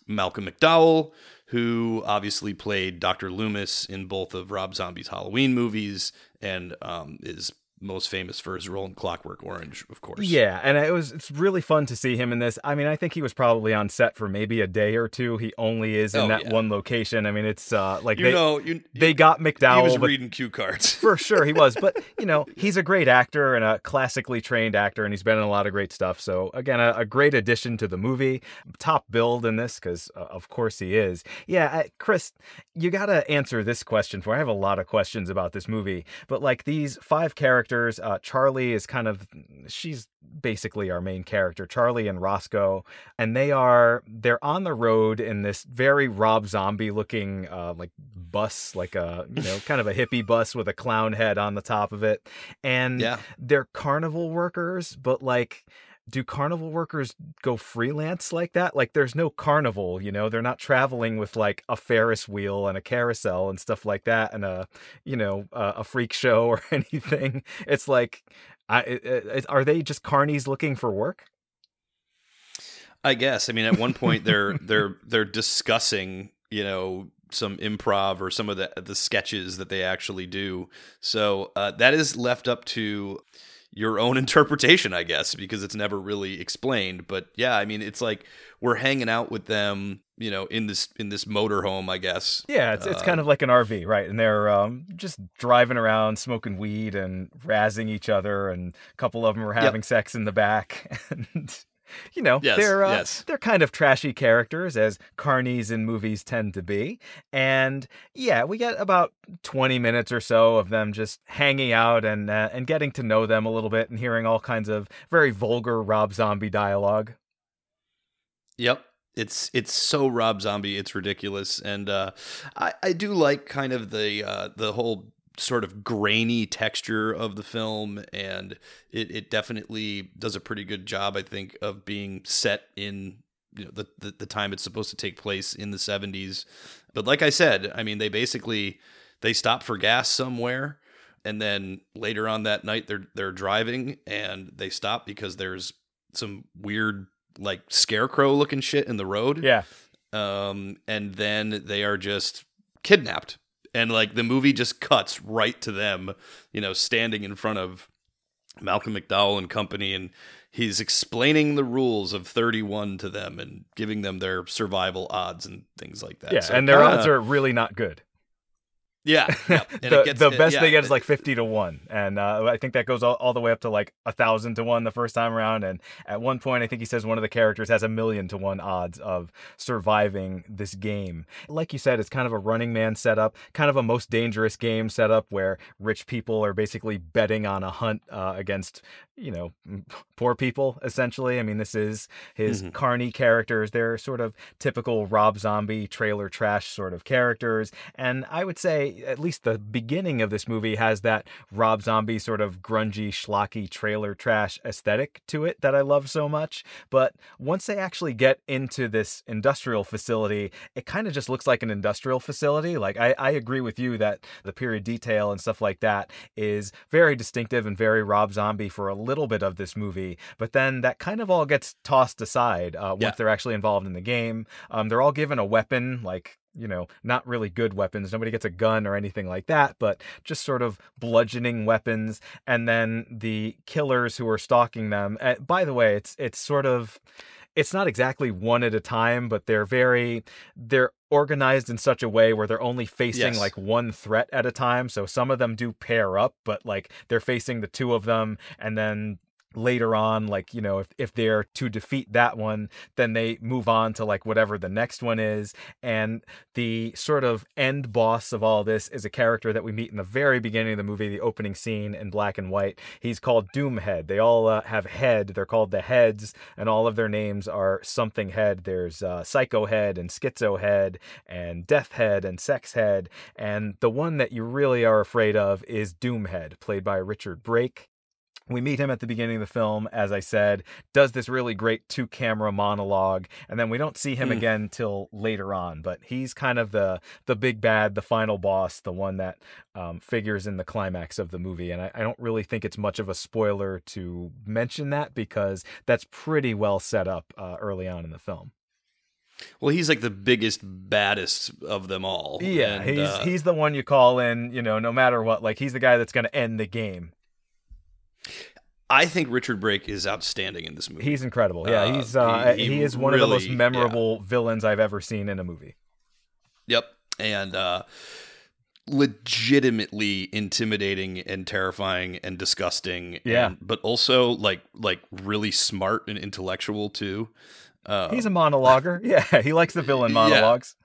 Speaker 2: Malcolm McDowell, who obviously played Dr. Loomis in both of Rob Zombie's Halloween movies and um, is most famous for his role in Clockwork Orange, of course.
Speaker 1: Yeah, and it was it's really fun to see him in this. I mean, I think he was probably on set for maybe a day or two. He only is in
Speaker 2: Oh,
Speaker 1: that
Speaker 2: yeah.
Speaker 1: one location. I mean, it's uh like
Speaker 2: You
Speaker 1: they
Speaker 2: know, you,
Speaker 1: they got McDowell.
Speaker 2: he
Speaker 1: was
Speaker 2: reading cue cards.
Speaker 1: for sure he was. But you know, he's a great actor and a classically trained actor, and he's been in a lot of great stuff. So again, a, a great addition to the movie. Top build in this because uh, of course he is. Yeah, uh, Chris, you got to answer this question for. I have a lot of questions about this movie, but like these five characters, uh, Charlie is kind of she's basically our main character, Charlie and Roscoe, and they are they're on the road in this very Rob Zombie looking uh, like bus, like a you know kind of a hippie bus with a clown head on the top of it, and
Speaker 2: Yeah.
Speaker 1: they're carnival workers, but like. Do carnival workers go freelance like that? Like, there's no carnival, you know. They're not traveling with like a Ferris wheel and a carousel and stuff like that, and a, you know, a, a freak show or anything. It's like, I, it, it, are they just carnies looking for work?
Speaker 2: I guess. I mean, at one point they're they're they're discussing, you know, some improv or some of the the sketches that they actually do. So uh, that is left up to, your own interpretation, I guess, because it's never really explained. But yeah, I mean, it's like we're hanging out with them, you know, in this in this motorhome, I guess.
Speaker 1: Yeah, it's it's kind of like an RV, right? And they're um, just driving around, smoking weed and razzing each other, and a couple of them are having yep. sex in the back, and you know,
Speaker 2: yes,
Speaker 1: they're uh,
Speaker 2: yes.
Speaker 1: they're kind of trashy characters as carnies in movies tend to be. And yeah, we get about 20 minutes or so of them just hanging out and uh, and getting to know them a little bit and hearing all kinds of very vulgar Rob Zombie dialogue.
Speaker 2: Yep. It's it's so Rob Zombie, it's ridiculous, and uh, I I do like kind of the uh, the whole sort of grainy texture of the film and it, it definitely does a pretty good job i think of being set in you know the, the, the time it's supposed to take place in the 70s but like i said i mean they basically they stop for gas somewhere and then later on that night they're they're driving and they stop because there's some weird like scarecrow looking shit in the road.
Speaker 1: Yeah.
Speaker 2: Um and then they are just kidnapped and like the movie just cuts right to them, you know, standing in front of Malcolm McDowell and company, and he's explaining the rules of 31 to them and giving them their survival odds and things like that.
Speaker 1: Yeah, so and their kinda, odds are really not good.
Speaker 2: Yeah, yeah.
Speaker 1: the, gets, the best yeah. they get is like fifty to one, and uh, I think that goes all, all, the way up to like a thousand to one the first time around. And at one point, I think he says one of the characters has a million to one odds of surviving this game. Like you said, it's kind of a Running Man setup, kind of a most dangerous game setup where rich people are basically betting on a hunt uh, against you know poor people essentially. I mean, this is his mm-hmm. carny characters. They're sort of typical Rob Zombie trailer trash sort of characters, and I would say at least the beginning of this movie has that Rob Zombie sort of grungy, schlocky trailer trash aesthetic to it that I love so much. But once they actually get into this industrial facility, it kind of just looks like an industrial facility. Like I, I agree with you that the period detail and stuff like that is very distinctive and very Rob Zombie for a little bit of this movie. But then that kind of all gets tossed aside uh, once yeah. they're actually involved in the game. Um, they're all given a weapon like you know, not really good weapons. Nobody gets a gun or anything like that, but just sort of bludgeoning weapons. And then the killers who are stalking them. Uh, by the way, it's it's sort of it's not exactly one at a time, but they're very they're organized in such a way where they're only facing yes. like one threat at a time. So some of them do pair up, but like they're facing the two of them and then later on like you know if, if they're to defeat that one then they move on to like whatever the next one is. And the sort of end boss of all this is a character that we meet in the very beginning of the movie the opening scene in black and white. He's called doomhead. They all uh, have head. They're called the heads and all of their names are something head. There's uh, psycho head and schizo head and death head and sex head. And the one that you really are afraid of is doomhead played by richard brake we meet him at the beginning of the film, as I said, does this really great two camera monologue, and then we don't see him mm. again till later on. But he's kind of the the big bad, the final boss, the one that um, figures in the climax of the movie. And I, I don't really think it's much of a spoiler to mention that because that's pretty well set up uh, early on in the film.
Speaker 2: Well, he's like the biggest, baddest of them all.
Speaker 1: Yeah, and, he's uh, he's the one you call in, you know, no matter what. Like he's the guy that's going to end the game.
Speaker 2: I think Richard Brake is outstanding in this movie.
Speaker 1: He's incredible. Yeah, uh, he's uh, he, he, he, is one really, of the most memorable yeah. villains I've ever seen in a movie.
Speaker 2: Yep, and uh, legitimately intimidating and terrifying and disgusting.
Speaker 1: Yeah,
Speaker 2: and, but also like like really smart and intellectual too.
Speaker 1: Uh, he's a monologuer. yeah, he likes the villain monologues.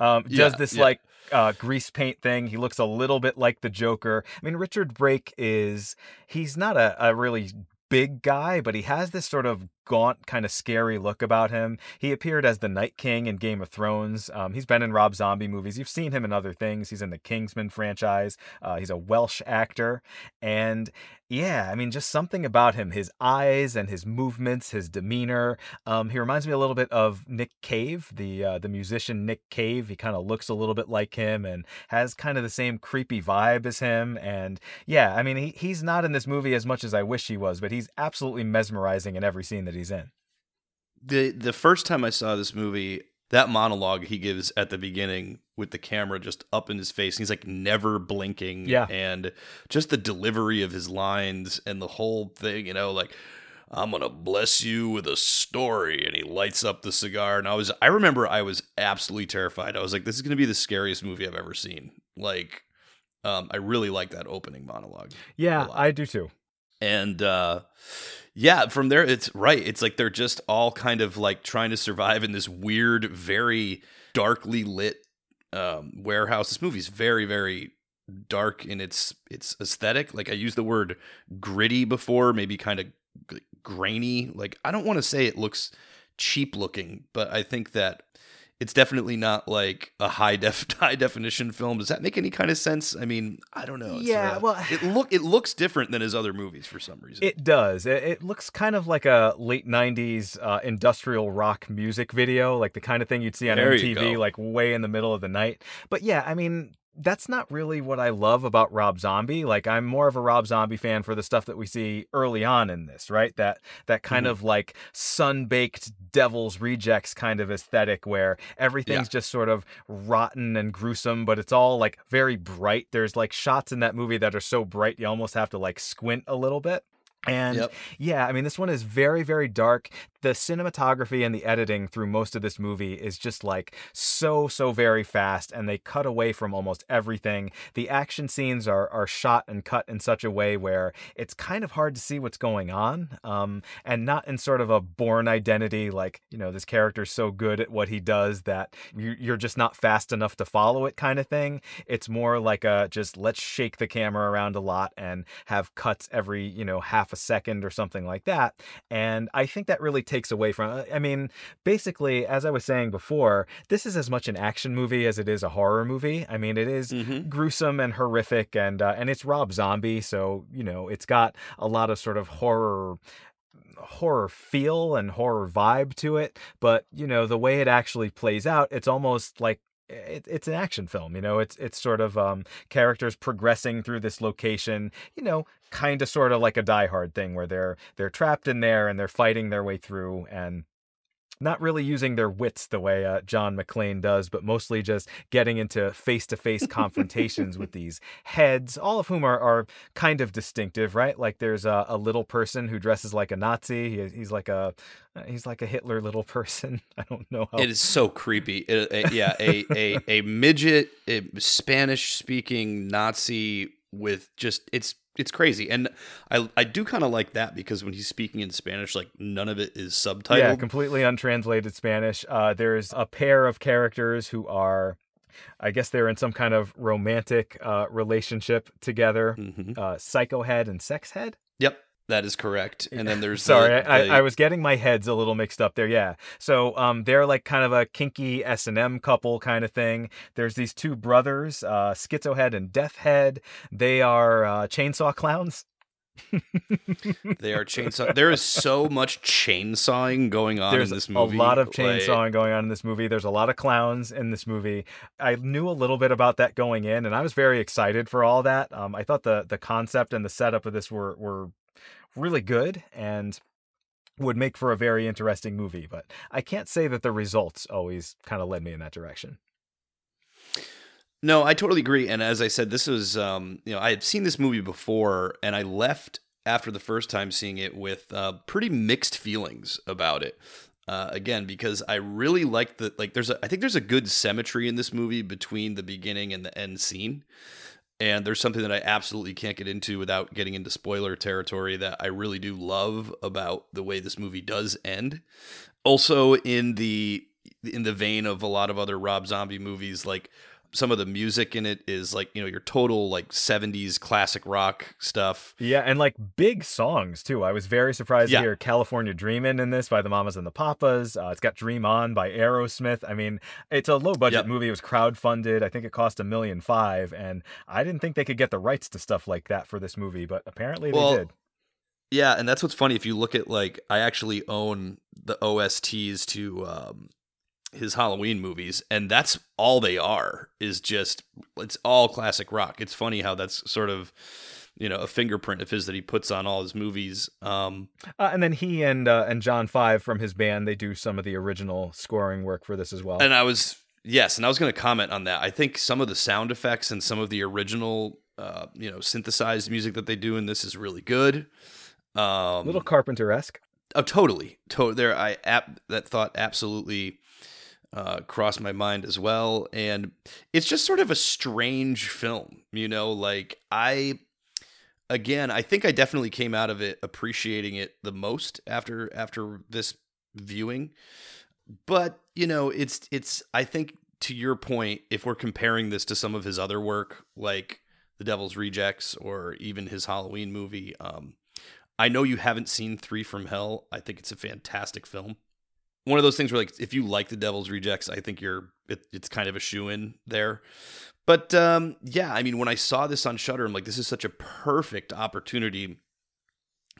Speaker 1: Yeah. Um, does yeah, this like uh, grease paint thing. He looks a little bit like the Joker. I mean, Richard Brake is he's not a, a really big guy, but he has this sort of gaunt, kind of scary look about him. He appeared as the Night King in Game of Thrones. Um, he's been in Rob Zombie movies. You've seen him in other things. He's in the Kingsman franchise. Uh, he's a Welsh actor. And yeah, I mean, just something about him, his eyes and his movements, his demeanor. Um, he reminds me a little bit of Nick Cave, the uh, the musician Nick Cave. He kind of looks a little bit like him and has kind of the same creepy vibe as him. And yeah, I mean, he, he's not in this movie as much as I wish he was, but he's absolutely mesmerizing in every scene that he's in.
Speaker 2: The the first time I saw this movie, that monologue he gives at the beginning with the camera just up in his face. He's like never blinking.
Speaker 1: Yeah.
Speaker 2: And just the delivery of his lines and the whole thing, you know, like, I'm gonna bless you with a story, and he lights up the cigar. And I was, I remember, I was absolutely terrified. I was like, this is gonna be the scariest movie I've ever seen. Like, um, I really like that opening monologue.
Speaker 1: Yeah. I do too.
Speaker 2: and uh yeah from there it's right. It's like they're just all kind of like trying to survive in this weird very darkly lit um warehouse. This movie's very very dark in its its aesthetic. Like i used the word gritty before maybe kind of grainy. Like i don't want to say it looks cheap looking but i think that it's definitely not like a high def high definition film. Does that make any kind of sense? I mean, I don't know. It's,
Speaker 1: Yeah,
Speaker 2: uh,
Speaker 1: well-
Speaker 2: it look it looks different than his other movies for some reason.
Speaker 1: It does. It, it looks kind of like a late '90s uh, industrial rock music video, like the kind of thing you'd see on
Speaker 2: There
Speaker 1: MTV, like way in the middle of the night. But yeah, I mean, that's not really what I love about Rob Zombie. Like, I'm more of a Rob Zombie fan for the stuff that we see early on in this, right? That that kind
Speaker 2: Mhm.
Speaker 1: of like sun-baked Devil's Rejects kind of aesthetic, where everything's
Speaker 2: Yeah.
Speaker 1: just sort of rotten and gruesome, but it's all like very bright. There's like shots in that movie that are so bright you almost have to like squint a little bit. And
Speaker 2: Yep.
Speaker 1: yeah, I mean, this one is very, very dark. The cinematography and the editing through most of this movie is just like so, so very fast, and they cut away from almost everything. The action scenes are are shot and cut in such a way where it's kind of hard to see what's going on, um, and not in sort of a Bourne Identity like you know this character's so good at what he does that you- you're just not fast enough to follow it kind of thing. It's more like a just let's shake the camera around a lot and have cuts every you know half a second or something like that. And I think that really takes away from. I mean, basically, as I was saying before, this is as much an action movie as it is a horror movie. I mean, it is
Speaker 2: Mhm.
Speaker 1: gruesome and horrific, and uh, and it's Rob Zombie, so you know it's got a lot of sort of horror horror feel and horror vibe to it but you know the way it actually plays out it's almost like it, it's an action film you know? It's it's sort of um characters progressing through this location you know kind of sort of like a die hard thing where they're they're trapped in there and they're fighting their way through and not really using their wits the way uh, John McClane does, but mostly just getting into face to face confrontations with these heads, all of whom are, are kind of distinctive, right? Like there's a, a little person who dresses like a Nazi. He, he's like a uh, he's like a Hitler little person. I don't know how.
Speaker 2: It is so creepy. It- a- yeah, a, a a midget, a Spanish speaking Nazi with just it's it's crazy, and I I do kind of like that because when he's speaking in Spanish, like none of it is subtitled.
Speaker 1: Yeah, completely untranslated Spanish. Uh, there's a pair of characters who are, I guess they're in some kind of romantic uh, relationship together.
Speaker 2: Mhm.
Speaker 1: Uh, Psycho Head and Sex Head.
Speaker 2: Yep, that is correct. And then there's
Speaker 1: Sorry,
Speaker 2: the,
Speaker 1: I,
Speaker 2: the-
Speaker 1: I, was getting my heads a little mixed up there. Yeah, so um, they're like kind of a kinky S and M couple kind of thing. There's these two brothers, uh, Schizo Head and Death Head. They are uh, chainsaw clowns.
Speaker 2: they are chainsaw. There is so much chainsawing going on
Speaker 1: There's
Speaker 2: in this movie.
Speaker 1: a lot of
Speaker 2: like-
Speaker 1: chainsawing going on in this movie. There's a lot of clowns in this movie. I knew a little bit about that going in, and I was very excited for all that. Um, I thought the the concept and the setup of this were were really good and would make for a very interesting movie. But I can't say that the results always kind of led me in that direction.
Speaker 2: No, I totally agree. And as I said, this was, um, you know, I had seen this movie before, and I left after the first time seeing it with uh, pretty mixed feelings about it. Uh, again, because I really like the like. There's a, I think there's a good symmetry in this movie between the beginning and the end scene. And there's something that I absolutely can't get into without getting into spoiler territory that I really do love about the way this movie does end. Also, in the in the vein of a lot of other Rob Zombie movies, like some of the music in it is like you know your total like 70s classic rock stuff
Speaker 1: Yeah, and like big songs too. I was very surprised
Speaker 2: Yeah.
Speaker 1: to hear California Dreamin' in this by the Mamas and the Papas. Uh, it's got Dream On by Aerosmith. I mean, it's a low budget
Speaker 2: Yep.
Speaker 1: movie. It was crowdfunded. I think it cost a million five, and I didn't think they could get the rights to stuff like that for this movie, but apparently they did.
Speaker 2: yeah and that's what's funny if you look at like i actually own the osts to um his halloween movies and that's all they are is just it's all classic rock it's funny how that's sort of you know a fingerprint of his that he puts on all his movies. Um,
Speaker 1: uh, and then he and uh, and John Five from his band they do some of the original scoring work for this as well.
Speaker 2: And I was yes, and I was going to comment on that. I think some of the sound effects and some of the original uh, you know synthesized music that they do in this is really good.
Speaker 1: Um, little Carpenter esque.
Speaker 2: Oh, totally. To- there, I ap- that thought absolutely uh, crossed my mind as well, and it's just sort of a strange film. You know, like I, again, I think I definitely came out of it appreciating it the most after after this viewing. But you know, it's it's. I think to your point, if we're comparing this to some of his other work, like The Devil's Rejects or even his Halloween movie, um, I know you haven't seen Three from Hell. I think it's a fantastic film. One of those things where, like, if you like The Devil's Rejects, I think you're it, it's kind of a shoe in there. But um, yeah, I mean, when I saw this on Shudder, I'm like, this is such a perfect opportunity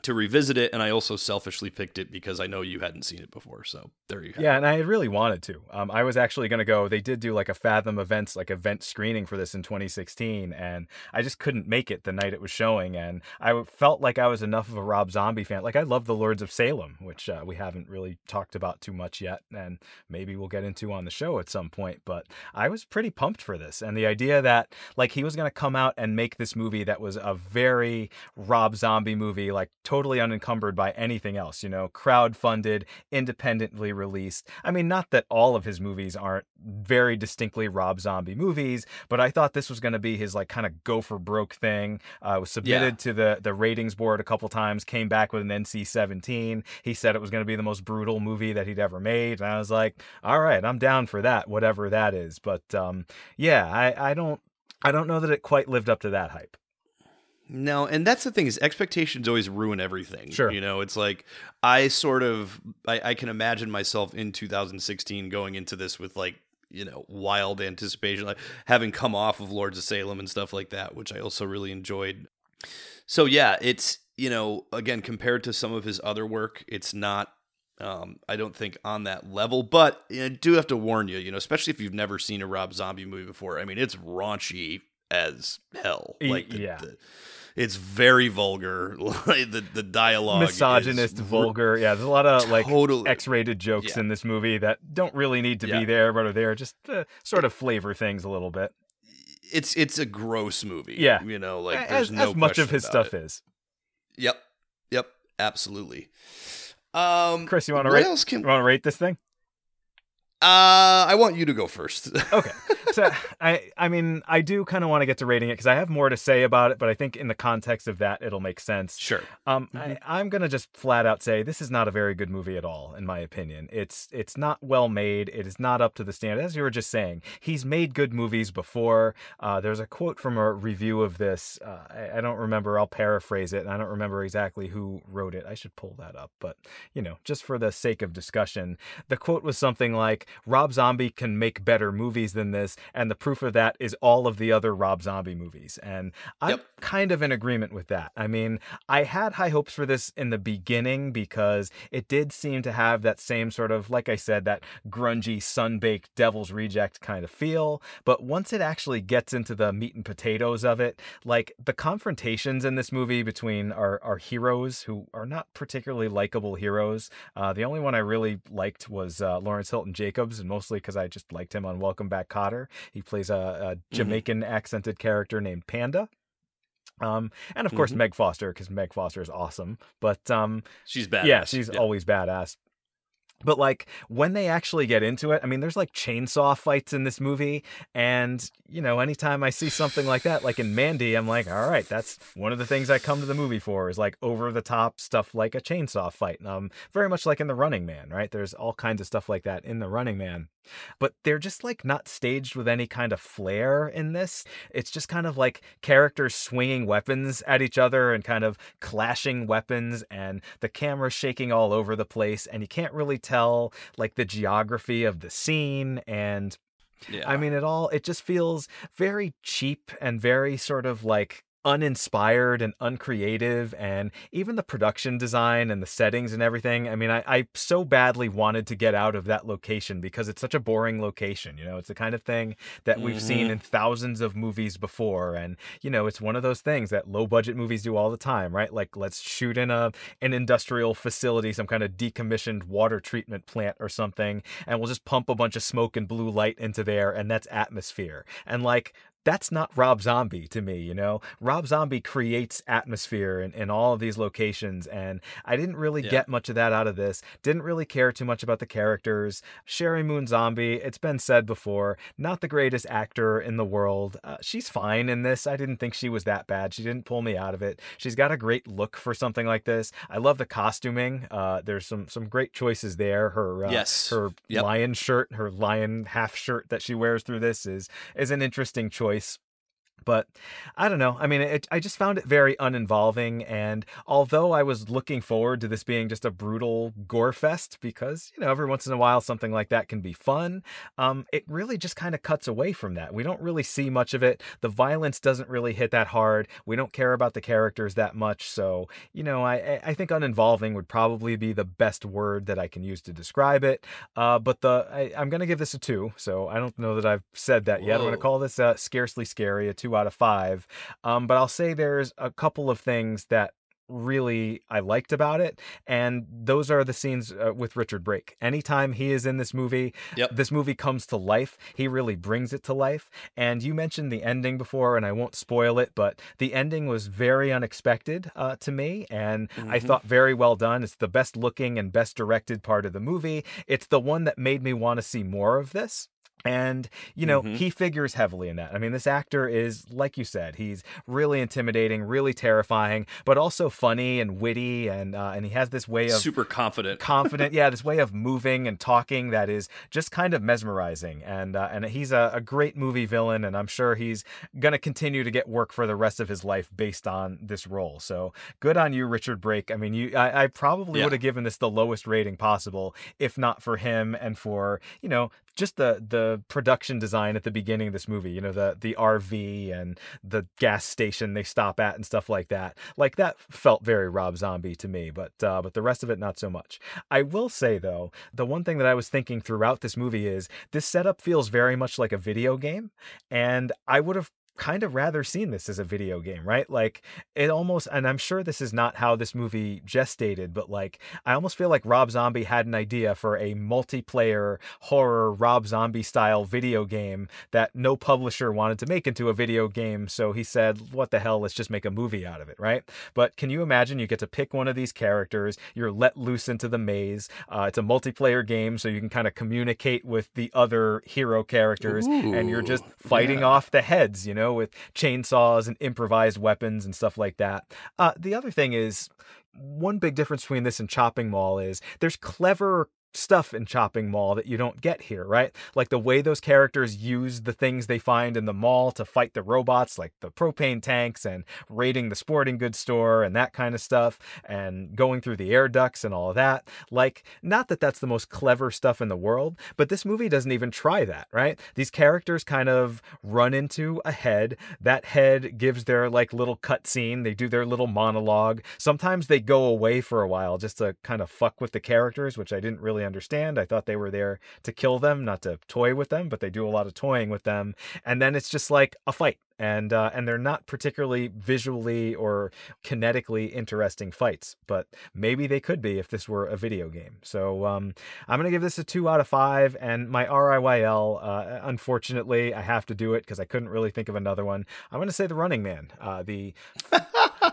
Speaker 2: to revisit it, and I also selfishly picked it because I know you hadn't seen it before. So there you go.
Speaker 1: Yeah, and I really wanted to. Um, I was actually going to go. They did do like a Fathom events, like event screening for this in 2016, and I just couldn't make it the night it was showing. And I felt like I was enough of a Rob Zombie fan. Like I love The Lords of Salem, which uh, we haven't really talked about too much yet, and maybe we'll get into on the show at some point. But I was pretty pumped for this, and the idea that like he was going to come out and make this movie that was a very Rob Zombie movie, like totally unencumbered by anything else, you know, crowd funded, independently released. I mean, not that all of his movies aren't very distinctly Rob Zombie movies, but I thought this was going to be his like kind of go for broke thing. Uh, was submitted yeah. to the the ratings board a couple times, came back with an NC-17. He said it was going to be the most brutal movie that he'd ever made, and I was like, all right, I'm down for that, whatever that is. But um, yeah, I, I don't I don't know that it quite lived up to that hype.
Speaker 2: No, and that's the thing is expectations always ruin everything.
Speaker 1: Sure.
Speaker 2: You know, it's like I sort of I, I can imagine myself in 2016 going into this with like, you know, wild anticipation, like having come off of Lords of Salem and stuff like that, which I also really enjoyed. So yeah, it's you know, again, compared to some of his other work, it's not um, I don't think on that level, but I do have to warn you, you know, especially if you've never seen a Rob Zombie movie before. I mean, it's raunchy as hell. Like, the,
Speaker 1: yeah.
Speaker 2: The, it's very vulgar. Like the the dialogue,
Speaker 1: misogynist,
Speaker 2: is,
Speaker 1: vulgar. Yeah, there's a lot of like totally, X-rated jokes yeah. in this movie that don't really need to yeah. be there, but are there just to sort of flavor things a little bit.
Speaker 2: It's it's a gross movie.
Speaker 1: Yeah,
Speaker 2: you know, like
Speaker 1: as,
Speaker 2: no
Speaker 1: as much of his stuff
Speaker 2: it.
Speaker 1: is.
Speaker 2: Yep, yep, absolutely. Um,
Speaker 1: Chris, you want to rate? Can... You want to rate this thing?
Speaker 2: Uh, I want you to go first.
Speaker 1: okay. So I I mean, I do kind of want to get to rating it because I have more to say about it, but I think in the context of that it'll make sense.
Speaker 2: Sure.
Speaker 1: Um mm-hmm. I, I'm gonna just flat out say this is not a very good movie at all, in my opinion. It's it's not well made, it is not up to the standard. As you were just saying, he's made good movies before. Uh there's a quote from a review of this. Uh, I, I don't remember, I'll paraphrase it, and I don't remember exactly who wrote it. I should pull that up, but you know, just for the sake of discussion, the quote was something like Rob Zombie can make better movies than this, and the proof of that is all of the other Rob Zombie movies. And I'm yep. kind of in agreement with that. I mean, I had high hopes for this in the beginning because it did seem to have that same sort of, like I said, that grungy, sunbaked Devil's Reject kind of feel. But once it actually gets into the meat and potatoes of it, like the confrontations in this movie between our, our heroes, who are not particularly likable heroes, uh, the only one I really liked was uh, Lawrence Hilton Jacobs and mostly because I just liked him on Welcome Back, Kotter. He plays a, a mm-hmm. Jamaican mm-hmm. accented character named Panda. Um, and of course mm-hmm. Meg Foster because Meg Foster is awesome. But um,
Speaker 2: she's badass.
Speaker 1: Yeah, she's yeah. always badass. But like when they actually get into it, I mean, there's like chainsaw fights in this movie, and you know, anytime I see something like that, like in Mandy, I'm like, all right, that's one of the things I come to the movie for is like over the top stuff like a chainsaw fight. Um, very much like in The Running Man, right? There's all kinds of stuff like that in The Running Man but they're just like not staged with any kind of flair in this. It's just kind of like characters swinging weapons at each other and kind of clashing weapons, and the camera shaking all over the place, and you can't really tell like the geography of the scene and yeah. I mean, it all, it just feels very cheap and very sort of like uninspired and uncreative and even the production design and the settings and everything i mean I, I so badly wanted to get out of that location because it's such a boring location you know? It's the kind of thing that we've mm-hmm. seen in thousands of movies before and you know it's one of those things that low budget movies do all the time right? Like let's shoot in a an industrial facility some kind of decommissioned water treatment plant or something and we'll just pump a bunch of smoke and blue light into there and that's atmosphere. And like that's not Rob Zombie to me, you know? Rob Zombie creates atmosphere in, in all of these locations, and I didn't really yeah. get much of that out of this. Didn't really care too much about the characters. Sheri Moon Zombie, it's been said before, not the greatest actor in the world. Uh, she's fine in this. I didn't think she was that bad. She didn't pull me out of it. She's got a great look for something like this. I love the costuming. Uh, there's some some great choices there. Her uh,
Speaker 2: yes,
Speaker 1: her yep. lion shirt, her lion half shirt that she wears through this is is an interesting choice choice but I don't know. I mean, it, I just found it very uninvolving. And although I was looking forward to this being just a brutal gore fest, because, you know, every once in a while something like that can be fun, um, it really just kind of cuts away from that. We don't really see much of it. The violence doesn't really hit that hard. We don't care about the characters that much. So, you know, I, I think uninvolving would probably be the best word that I can use to describe it. Uh, but the I, am going to give this a two. So I don't know that I've said that yet. Whoa. I'm going to call this uh, scarcely scary, a two out of five. Um, but I'll say there's a couple of things that really I liked about it. And those are the scenes uh, with Richard Brake. Anytime he is in this movie,
Speaker 2: yep.
Speaker 1: this movie comes to life. He really brings it to life. And you mentioned the ending before, and I won't spoil it, but the ending was very unexpected uh, to me. And mm-hmm. I thought very well done. It's the best looking and best directed part of the movie. It's the one that made me want to see more of this. And, you know, mm-hmm. he figures heavily in that. I mean, this actor is, like you said, he's really intimidating, really terrifying, but also funny and witty. And, uh, and he has this way of
Speaker 2: super confident,
Speaker 1: confident. yeah. This way of moving and talking that is just kind of mesmerizing. And, uh, and he's a, a great movie villain. And I'm sure he's going to continue to get work for the rest of his life based on this role. So good on you, Richard Brake. I mean, you, I, I probably yeah. would have given this the lowest rating possible if not for him and for, you know, just the the production design at the beginning of this movie you know the the rv and the gas station they stop at and stuff like that. Like that felt very rob zombie to me but uh, but the rest of it not so much. I will say though the one thing that i was thinking throughout this movie is this setup feels very much like a video game and i would have kind of rather seen this as a video game, right? Like it almost, and I'm sure this is not how this movie gestated, but like I almost feel like Rob Zombie had an idea for a multiplayer horror Rob Zombie style video game that no publisher wanted to make into a video game. So he said, what the hell, let's just make a movie out of it, right? But can you imagine you get to pick one of these characters, you're let loose into the maze. Uh, it's a multiplayer game, so you can kind of communicate with the other hero characters, Ooh, and you're just fighting yeah. off the heads, you know? Know, with chainsaws and improvised weapons and stuff like that. Uh, the other thing is, one big difference between this and Chopping Mall is there's clever stuff in Chopping Mall that you don't get here, right? Like the way those characters use the things they find in the mall to fight the robots, like the propane tanks and raiding the sporting goods store and that kind of stuff, and going through the air ducts and all of that. Like, not that that's the most clever stuff in the world, but this movie doesn't even try that, right? These characters kind of run into a head. That head gives their like little cutscene. They do their little monologue. Sometimes they go away for a while just to kind of fuck with the characters, which I didn't really understand. I thought they were there to kill them, not to toy with them, but they do a lot of toying with them. And then it's just like a fight and uh, and they're not particularly visually or kinetically interesting fights, but maybe they could be if this were a video game. So um, I'm gonna give this a two out of five, and my RIYL. Uh, unfortunately, I have to do it because I couldn't really think of another one. I'm gonna say The Running Man, uh, the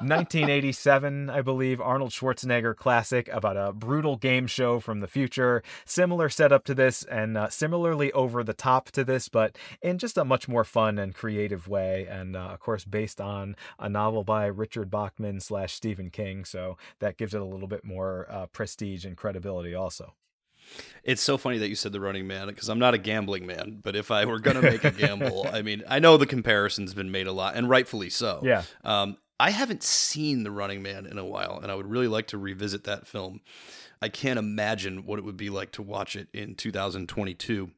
Speaker 1: 1987, I believe, Arnold Schwarzenegger classic about a brutal game show from the future. Similar setup to this, and uh, similarly over the top to this, but in just a much more fun and creative way and uh, of course based on a novel by Richard Bachman slash Stephen King. So that gives it a little bit more uh, prestige and credibility, also.
Speaker 2: It's so funny that you said the running man because I'm not a gambling man, but if I were gonna make a gamble, I mean, I know the comparison's been made a lot, and rightfully so.
Speaker 1: Yeah.
Speaker 2: Um, I haven't seen The Running Man in a while, and I would really like to revisit that film. I can't imagine what it would be like to watch it in 2022.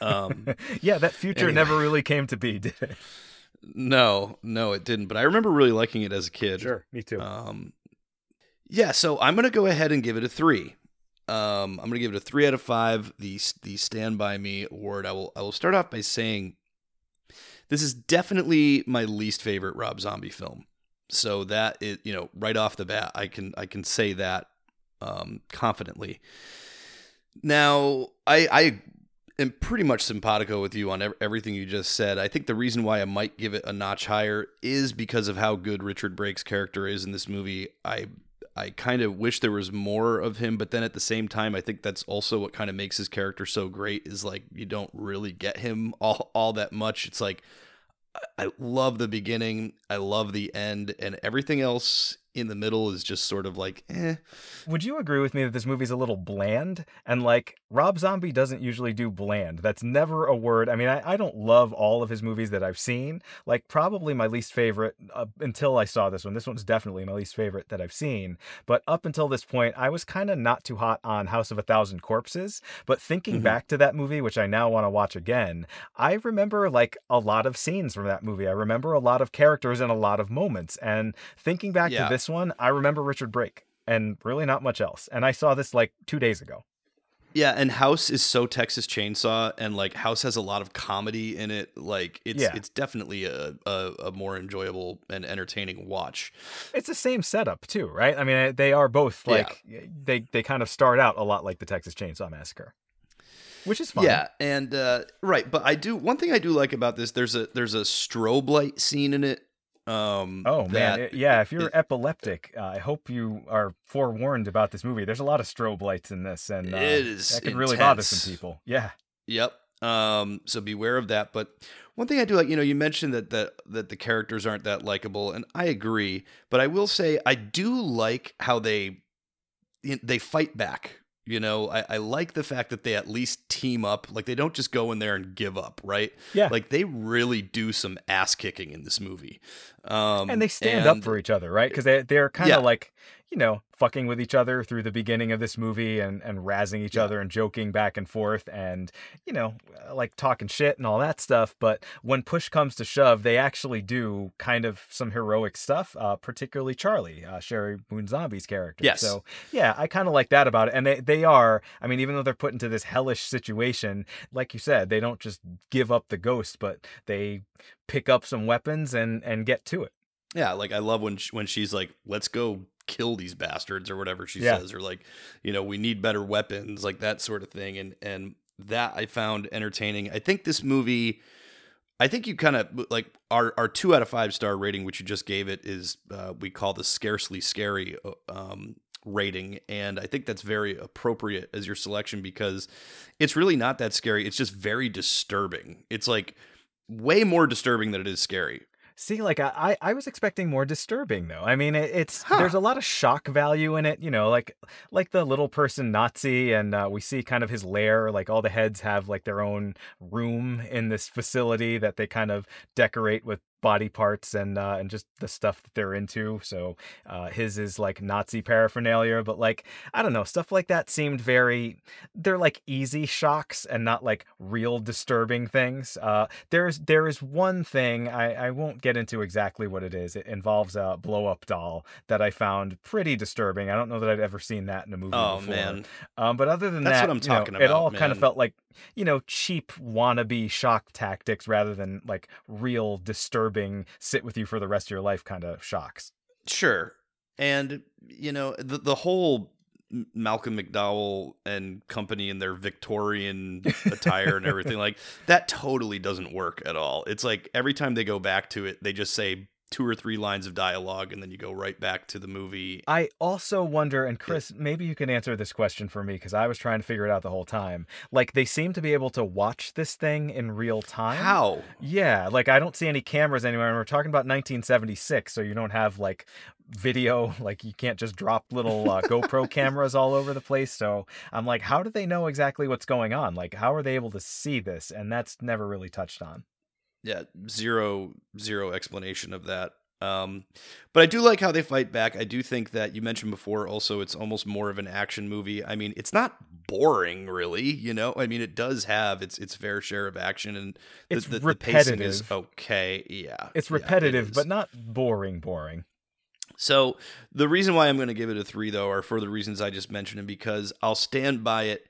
Speaker 1: um, yeah, that future anyway. never really came to be, did it?
Speaker 2: No, no, it didn't. But I remember really liking it as a kid.
Speaker 1: Sure, me too.
Speaker 2: Um, yeah, so I'm gonna go ahead and give it a three. Um, I'm gonna give it a three out of five. The the Stand by Me award. I will I will start off by saying this is definitely my least favorite Rob Zombie film. So that is you know right off the bat I can I can say that um, confidently. Now I I am pretty much simpatico with you on ev- everything you just said. I think the reason why I might give it a notch higher is because of how good Richard Brake's character is in this movie. I I kind of wish there was more of him, but then at the same time, I think that's also what kind of makes his character so great is like you don't really get him all all that much. It's like I love the beginning, I love the end, and everything else in the middle is just sort of like, eh.
Speaker 1: Would you agree with me that this movie's a little bland? And like, Rob Zombie doesn't usually do bland. That's never a word. I mean, I, I don't love all of his movies that I've seen. Like, probably my least favorite uh, until I saw this one. This one's definitely my least favorite that I've seen. But up until this point, I was kind of not too hot on House of a Thousand Corpses. But thinking
Speaker 2: Mhm.
Speaker 1: back to that movie, which I now want to watch again, I remember like a lot of scenes from that movie. I remember a lot of characters and a lot of moments. And thinking back
Speaker 2: Yeah.
Speaker 1: to this one, I remember Richard Brake and really not much else. And I saw this like two days ago.
Speaker 2: Yeah, and House is so Texas Chainsaw, and like House has a lot of comedy in it. Like it's
Speaker 1: Yeah.
Speaker 2: it's definitely a, a a more enjoyable and entertaining watch.
Speaker 1: It's the same setup too, right? I mean, they are both
Speaker 2: Yeah.
Speaker 1: like they they kind of start out a lot like the Texas Chainsaw Massacre, which is fun.
Speaker 2: Yeah, and uh, right, but I do one thing I do like about this. There's a there's a strobe light scene in it. Um,
Speaker 1: Oh man, it- yeah. If you're
Speaker 2: it-
Speaker 1: epileptic, uh, I hope you are forewarned about this movie. There's a lot of strobe lights in this, and uh,
Speaker 2: It is
Speaker 1: that could really bother some people. Yeah,
Speaker 2: Yep. Um, so beware of that. But one thing I do like, you know, you mentioned that that that the characters aren't that likable, and I agree. But I will say I do like how they they fight back. You know, I, I like the fact that they at least team up. Like they don't just go in there and give up, right?
Speaker 1: yeah.
Speaker 2: Like they really do some ass kicking in this movie. Um,
Speaker 1: and they stand up for each other, right? Because they they're kind of
Speaker 2: Yeah.
Speaker 1: like you know fucking with each other through the beginning of this movie and and razzing each
Speaker 2: Yeah.
Speaker 1: other and joking back and forth and you know uh, like talking shit and all that stuff. But when push comes to shove, they actually do kind of some heroic stuff. Uh, particularly Charlie, uh, Sheri Moon Zombie's character.
Speaker 2: Yes.
Speaker 1: So yeah, I kind of like that about it. And they they are. I mean, even though they're put into this hellish situation, like you said, they don't just give up the ghost, but they pick up some weapons and and get to it.
Speaker 2: Yeah, like I love when sh when she's like, "Let's go kill these bastards" or whatever she
Speaker 1: Yeah.
Speaker 2: says, or like, you know, we need better weapons, like that sort of thing. And and that I found entertaining. I think this movie, I think you kind of like our our two out of five star rating, which you just gave it, is uh, we call the scarcely scary uh, um, rating, and I think that's very appropriate as your selection because it's really not that scary. It's just very disturbing. It's like way more disturbing than it is scary.
Speaker 1: See, like I, I was expecting more disturbing though. I mean, it, it's
Speaker 2: Huh.
Speaker 1: there's a lot of shock value in it. You know, like like the little person Nazi, and uh, we see kind of his lair. Like all the heads have like their own room in this facility that they kind of decorate with body parts and uh, and just the stuff that they're into. So uh, his is like Nazi paraphernalia, but like I don't know, stuff like that seemed very. They're like easy shocks and not like real disturbing things. Uh, there's there is one thing I, I won't get into exactly what it is. It involves a blow up doll that I found pretty disturbing. I don't know that I'd ever seen that in a movie.
Speaker 2: Oh
Speaker 1: before.
Speaker 2: man,
Speaker 1: Um, but other than
Speaker 2: That's
Speaker 1: that,
Speaker 2: what I'm
Speaker 1: you know,
Speaker 2: talking
Speaker 1: It
Speaker 2: about,
Speaker 1: all kind of felt like you know cheap wannabe shock tactics rather than like real disturbing sit with you for the rest of your life kind of shocks.
Speaker 2: Sure. And you know, the the whole Malcolm McDowell and company in their Victorian attire and everything like that totally doesn't work at all. It's like every time they go back to it, they just say two or three lines of dialogue and then you go right back to the movie.
Speaker 1: I also wonder, and Chris, maybe you can answer this question for me because I was trying to figure it out the whole time. Like they seem to be able to watch this thing in real time.
Speaker 2: How?
Speaker 1: Yeah, like I don't see any cameras anywhere, and we're talking about 1976, so you don't have like video, like you can't just drop little uh, GoPro cameras all over the place. So I'm like, how do they know exactly what's going on? Like, how are they able to see this? And that's never really touched on.
Speaker 2: Yeah, zero zero explanation of that. Um, but I do like how they fight back. I do think that you mentioned before also it's almost more of an action movie. I mean, it's not boring, really. You know, I mean, it does have its its fair share of action, and the,
Speaker 1: It's
Speaker 2: the, the pacing is okay. Yeah,
Speaker 1: It's
Speaker 2: yeah, it
Speaker 1: repetitive, but not boring. Boring.
Speaker 2: So the reason why I'm going to give it a three, though, are for the reasons I just mentioned, and because I'll stand by it.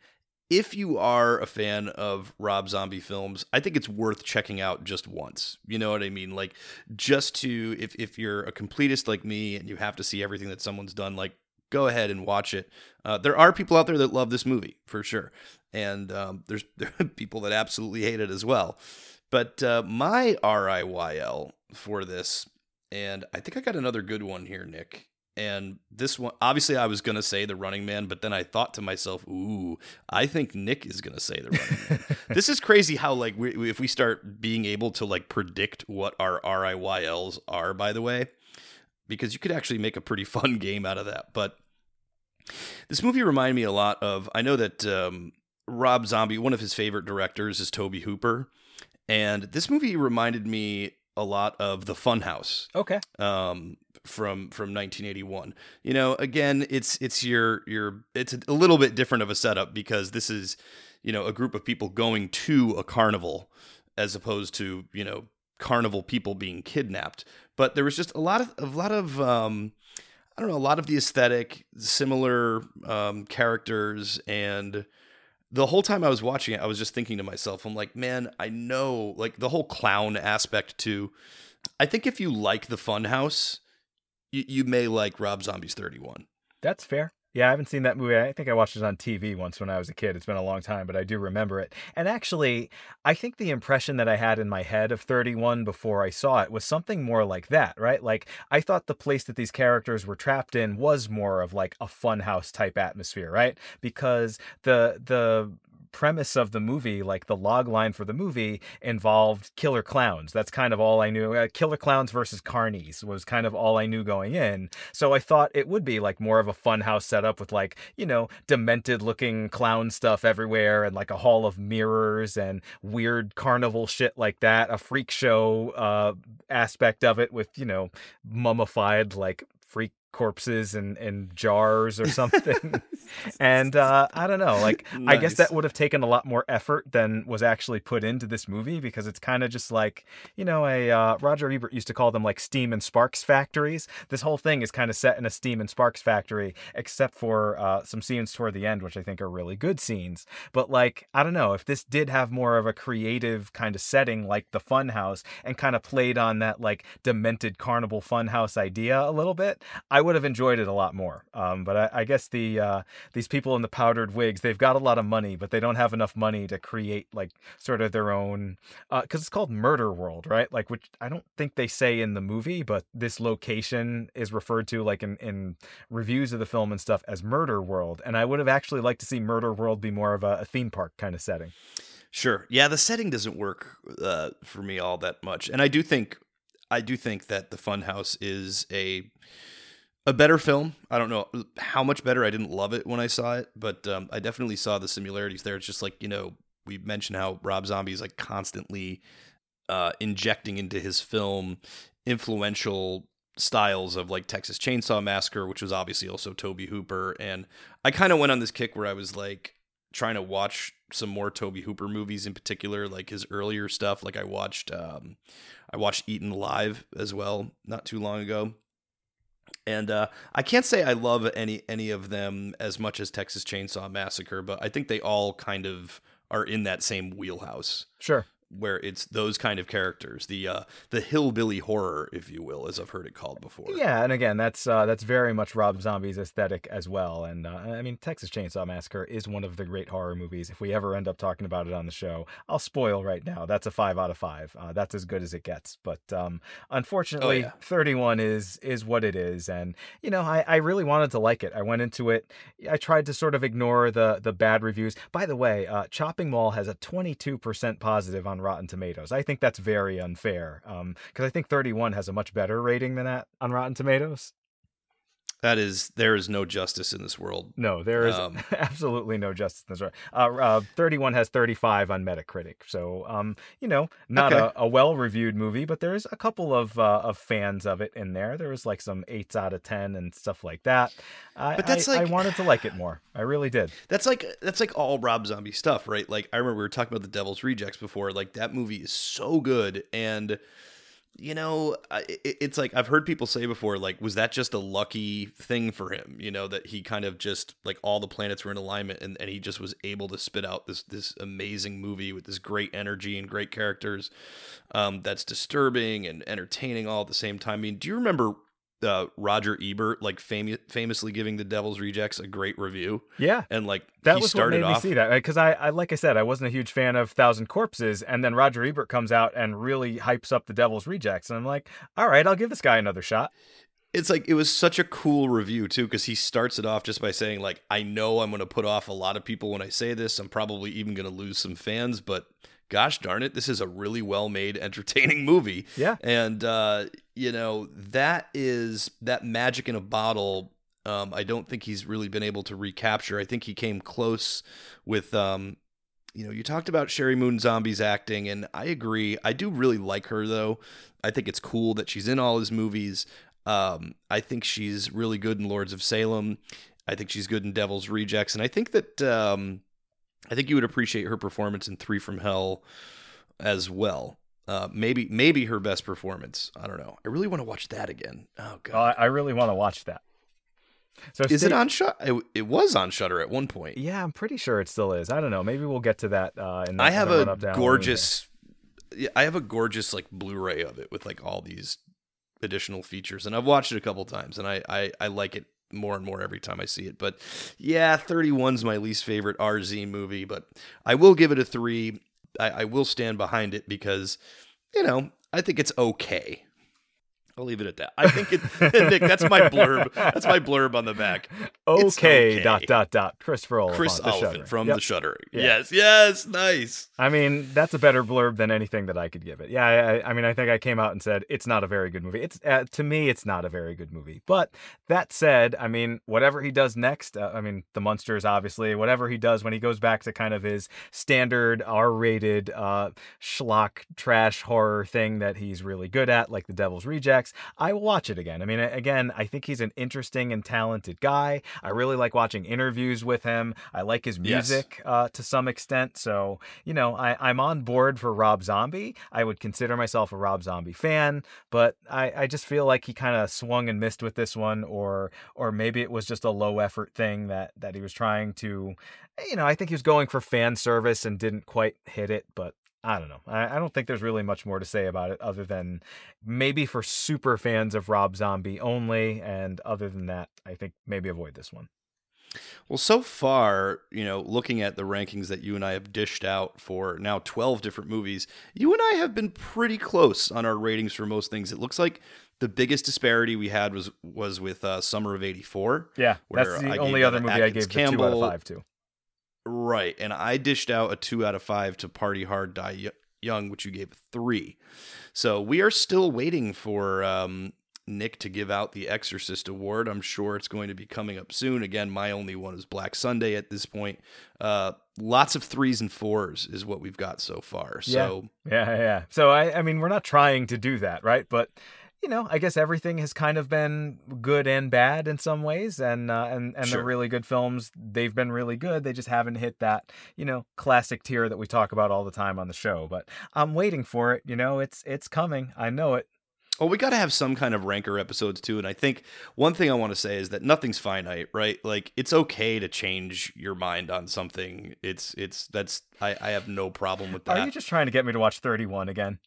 Speaker 2: If you are a fan of Rob Zombie films, I think it's worth checking out just once. You know what I mean? Like just to if if you're a completist like me and you have to see everything that someone's done, like go ahead and watch it. Uh, there are people out there that love this movie for sure, and um, there's there people that absolutely hate it as well. But uh, my RIYL for this and I think I got another good one here, Nick. And this one, obviously, I was going to say the running man, but then I thought to myself, ooh, I think Nick is going to say the running man. this is crazy how, like, we, if we start being able to, like, predict what our RIYLs are, by the way, because you could actually make a pretty fun game out of that. But this movie reminded me a lot of, I know that um, Rob Zombie, one of his favorite directors is Tobe Hooper. And this movie reminded me a lot of The Funhouse
Speaker 1: Okay.
Speaker 2: um, from from 1981. You know, again, it's it's your your it's a little bit different of a setup because this is you know a group of people going to a carnival as opposed to you know carnival people being kidnapped. But there was just a lot of a lot of um, I don't know a lot of the aesthetic, similar um, characters and the whole time I was watching it, I was just thinking to myself, I'm like, man, I know, like the whole clown aspect too. I think if you like the Funhouse, you, you may like Rob Zombie's 31.
Speaker 1: That's fair. Yeah, I haven't seen that movie. I think I watched it on TV once when I was a kid. It's been a long time, but I do remember it. And actually, I think the impression that I had in my head of 31 before I saw it was something more like that, right? Like I thought the place that these characters were trapped in was more of like a funhouse type atmosphere, right? Because the the premise of the movie, like the log line for the movie, involved killer clowns. That's kind of all I knew. Uh, killer clowns versus carnies was kind of all I knew going in. So I thought it would be like more of a funhouse setup with like, you know, demented looking clown stuff everywhere and like a hall of mirrors and weird carnival shit like that, a freak show uh aspect of it with, you know, mummified like freak corpses and and jars or something. and uh I don't know, like I guess that would have taken a lot more effort than was actually put into this movie because it's kind of just like, you know, a uh, Roger Ebert used to call them like steam and sparks factories. This whole thing is kind of set in a steam and sparks factory, except for uh, some scenes toward the end, which I think are really good scenes. But like, I don't know if this did have more of a creative kind of setting, like the Funhouse, and kind of played on that like demented carnival funhouse idea a little bit, I would have enjoyed it a lot more. Um, but I, I guess the uh, these people in the powdered wigs, they've got a lot of money, but they don't have enough money to create like sort of their own because it's called Murder World, right? Like, which I don't think they say in the movie, but this location is referred to like in, in reviews of the film and stuff as Murder World. And I would have actually liked to see Murder World be more of a, a theme park kind of setting.
Speaker 2: Sure. Yeah, the setting doesn't work uh, for me all that much, and I do think I do think that the Funhouse is a a better film. I don't know how much better. I didn't love it when I saw it, but um, I definitely saw the similarities there. It's just like you know we mentioned how Rob Zombie is like constantly uh, injecting into his film influential styles of like Texas Chainsaw Massacre, which was obviously also Tobe Hooper, and I kind of went on this kick where I was like trying to watch some more Tobe Hooper movies in particular, like his earlier stuff. Like I watched, um, I watched Eaten Alive as well not too long ago, and uh, I can't say I love any any of them as much as Texas Chainsaw Massacre, but I think they all kind of are in that same wheelhouse
Speaker 1: Sure.
Speaker 2: Where it's those kind of characters, the uh, the hillbilly horror, if you will, as I've heard it called before.
Speaker 1: Yeah, and again, that's uh, that's very much Rob Zombie's aesthetic as well. And uh, I mean, Texas Chainsaw Massacre is one of the great horror movies. If we ever end up talking about it on the show, I'll spoil right now. That's a five out of five. Uh, that's as good as it gets. But um, unfortunately,
Speaker 2: yeah.
Speaker 1: 31 is is what it is. And you know, I, I really wanted to like it. I went into it. I tried to sort of ignore the the bad reviews. By the way, uh, Chopping Mall has a 22% positive on Rotten Tomatoes. I think that's very unfair. Um, because I think 31 has a much better rating than that on Rotten Tomatoes.
Speaker 2: That is, there is no justice in this world.
Speaker 1: No, there is
Speaker 2: Um,
Speaker 1: absolutely no justice in this world. Uh, uh, 31 has 35 on Metacritic. So, um, you know, not
Speaker 2: Okay.
Speaker 1: a, a well reviewed movie, but there's a couple of uh, of fans of it in there. There was like some eights out of 10 and stuff like that. I,
Speaker 2: But that's
Speaker 1: I, I wanted to like it more. I really did.
Speaker 2: That's like that's like all Rob Zombie stuff, right? Like I remember we were talking about the Devil's Rejects before. Like that movie is so good, and you know, it, it's like I've heard people say before, like, was that just a lucky thing for him? You know, that he kind of just like all the planets were in alignment, and, and he just was able to spit out this this amazing movie with this great energy and great characters, um, that's disturbing and entertaining all at the same time. I mean, do you remember? Uh, Roger Ebert, like fam- famously giving the Devil's Rejects a great review,
Speaker 1: Yeah.
Speaker 2: and like
Speaker 1: That
Speaker 2: he
Speaker 1: was what
Speaker 2: started
Speaker 1: made me see that because I, I, like I said, I wasn't a huge fan of Thousand Corpses, and then Roger Ebert comes out and really hypes up the Devil's Rejects, and I'm like, all right, I'll give this guy another shot.
Speaker 2: it's like it was such a cool review too because he starts it off just by saying like i know i'm going to put off a lot of people when i say this i'm probably even going to lose some fans but gosh darn it this is a really well made entertaining movie
Speaker 1: Yeah.
Speaker 2: and uh you know that is that magic in a bottle um i don't think he's really been able to recapture i think he came close with um you know, you talked about Sheri Moon Zombie's acting, and I agree. I do really like her, though. I think it's cool that she's in all his movies. Um, I think she's really good in Lords of Salem. I think she's good in Devil's Rejects, and I think that um, I think you would appreciate her performance in Three from Hell as well. Uh, maybe maybe her best performance. I don't know. I really want to watch that again. Oh god,
Speaker 1: I, I really want to watch that. So
Speaker 2: is
Speaker 1: stay-
Speaker 2: it on Shut? It, it was on Shudder at one point.
Speaker 1: Yeah, I'm pretty sure it still is. I don't know. Maybe we'll get to that. Uh, in the,
Speaker 2: I have
Speaker 1: the
Speaker 2: a
Speaker 1: run-up to Halloween
Speaker 2: gorgeous, I have a gorgeous like Blu-ray of it with like all these additional features, and I've watched it a couple times, and I I, I like it more and more every time I see it. But yeah, 31's my least favorite RZ movie, but I will give it a three. I, I will stand behind it because you know I think it's okay. I'll leave it at that. I think it, Nick. That's my blurb. That's my blurb on the back.
Speaker 1: Okay,
Speaker 2: okay.
Speaker 1: dot dot dot. Christopher Oliphant.
Speaker 2: Chris
Speaker 1: the
Speaker 2: Oliphant from
Speaker 1: Yep.
Speaker 2: the Shutter.
Speaker 1: Yeah.
Speaker 2: Yes, yes, nice.
Speaker 1: I mean, that's a better blurb than anything that I could give it. Yeah, I, I mean, I think I came out and said it's not a very good movie. It's uh, to me, it's not a very good movie. But that said, I mean, whatever he does next, uh, I mean, the Munsters, obviously, whatever he does when he goes back to kind of his standard R-rated uh, schlock trash horror thing that he's really good at, like The Devil's I will watch it again. I mean, again, I think he's an interesting and talented guy. I really like watching interviews with him. I like his
Speaker 2: Yes.
Speaker 1: music uh, to some extent. So, you know, I, I'm on board for Rob Zombie. I would consider myself a Rob Zombie fan, but I, I just feel like he kind of swung and missed with this one, or or maybe it was just a low effort thing that that he was trying to, you know, I think he was going for fan service and didn't quite hit it, but. I don't know. I, I don't think there's really much more to say about it other than maybe for super fans of Rob Zombie only. And other than that, I think maybe avoid this one.
Speaker 2: Well, so far, you know, looking at the rankings that you and I have dished out for now 12 different movies, you and I have been pretty close on our ratings for most things. It looks like the biggest disparity we had was was with uh, Summer of 84.
Speaker 1: Yeah,
Speaker 2: Where
Speaker 1: that's the
Speaker 2: I gave
Speaker 1: only other movie I gave the two out of five to.
Speaker 2: Right. And I dished out a 2 out of 5 to Party Hard Die Young, which you gave a 3. So we are still waiting for um, Nick to give out the Exorcist Award. I'm sure it's going to be coming up soon. Again, my only one is Black Sunday at this point. Uh, lots of threes and fours is what we've got so far. So
Speaker 1: Yeah, yeah. So I, I mean, we're not trying to do that, right? But you know, I guess everything has kind of been good and bad in some ways, and uh, and and
Speaker 2: Sure.
Speaker 1: the really good films, they've been really good. They just haven't hit that you know classic tier that we talk about all the time on the show. But I'm waiting for it. You know, it's it's coming. I know it.
Speaker 2: Well, we got to have some kind of ranker episodes too. And I think one thing I want to say is that nothing's finite, right? Like it's okay to change your mind on something. It's it's that's I, I have no problem with that.
Speaker 1: Are you just trying to get me to watch 31 again?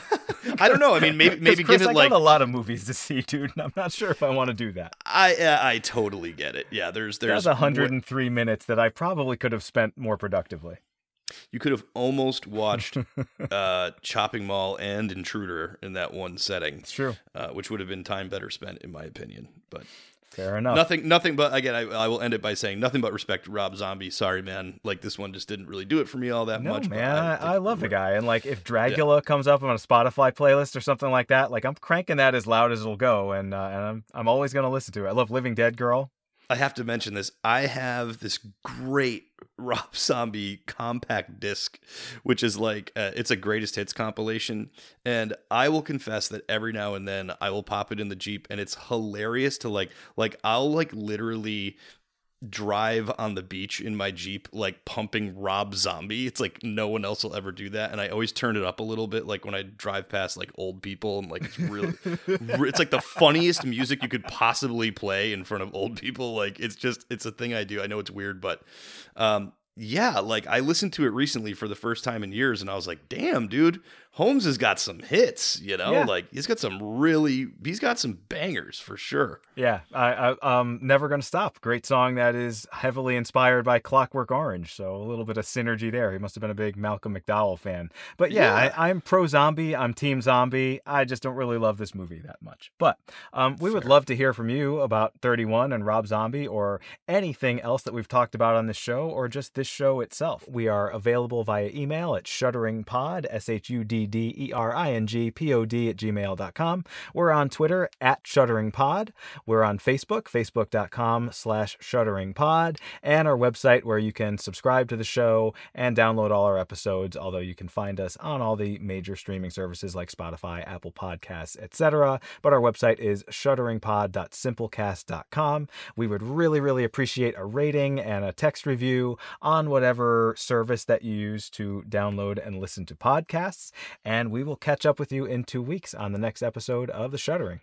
Speaker 2: I don't know. I mean, maybe maybe
Speaker 1: Chris,
Speaker 2: give it
Speaker 1: I
Speaker 2: like
Speaker 1: got a lot of movies to see, dude. And I'm not sure if I want to do that.
Speaker 2: I uh, I totally get it. Yeah, there's there's
Speaker 1: There's 103 minutes that I probably could have spent more productively.
Speaker 2: You could have almost watched uh, Chopping Mall and Intruder in that one setting,
Speaker 1: It's true.
Speaker 2: uh, which would have been time better spent, in my opinion. But
Speaker 1: Fair enough.
Speaker 2: Nothing, nothing but again, I, I will end it by saying nothing but respect Rob Zombie. Sorry, man. Like this one just didn't really do it for me all that
Speaker 1: no,
Speaker 2: much.
Speaker 1: man, I,
Speaker 2: think
Speaker 1: I love the guy, and like if Dragula comes up on a Spotify playlist or something like that, like I'm cranking that as loud as it'll go, and uh, and I'm I'm always gonna listen to it. I love Living Dead Girl.
Speaker 2: I have to mention this. I have this great Rob Zombie compact disc, which is like uh, it's a greatest hits compilation. And I will confess that every now and then I will pop it in the Jeep, and it's hilarious to like like I'll like literally drive on the beach in my Jeep, like pumping Rob Zombie. It's like no one else will ever do that. And I always turn it up a little bit, like when I drive past like old people and like it's really, it's like the funniest music you could possibly play in front of old people. Like it's just, it's a thing I do. I know it's weird, but um, yeah, like I listened to it recently for the first time in years and I was like, damn, dude, Holmes has got some hits, you know,
Speaker 1: Yeah.
Speaker 2: like he's got some really, he's got some bangers for sure.
Speaker 1: Yeah, I, I um never gonna stop. Great song that is heavily inspired by Clockwork Orange, so a little bit of synergy there. He must have been a big Malcolm McDowell fan. But yeah,
Speaker 2: Yeah.
Speaker 1: I, I'm pro zombie. I'm team zombie. I just don't really love this movie that much. But um, we would love to hear from you about 31 and Rob Zombie or anything else that we've talked about on this show or just this show itself. We are available via email at shudderingpod, S H U D D E R I N G P O D at gmail.com. We're on Twitter at shudderingpod. We're on Facebook, facebook.com slash shudderingpod, and our website where you can subscribe to the show and download all our episodes, although you can find us on all the major streaming services like Spotify, Apple Podcasts, etc. But our website is shudderingpod.simplecast.com. We would really, really appreciate a rating and a text review on whatever service that you use to download and listen to podcasts. And we will catch up with you in two weeks on the next episode of The Shuddering.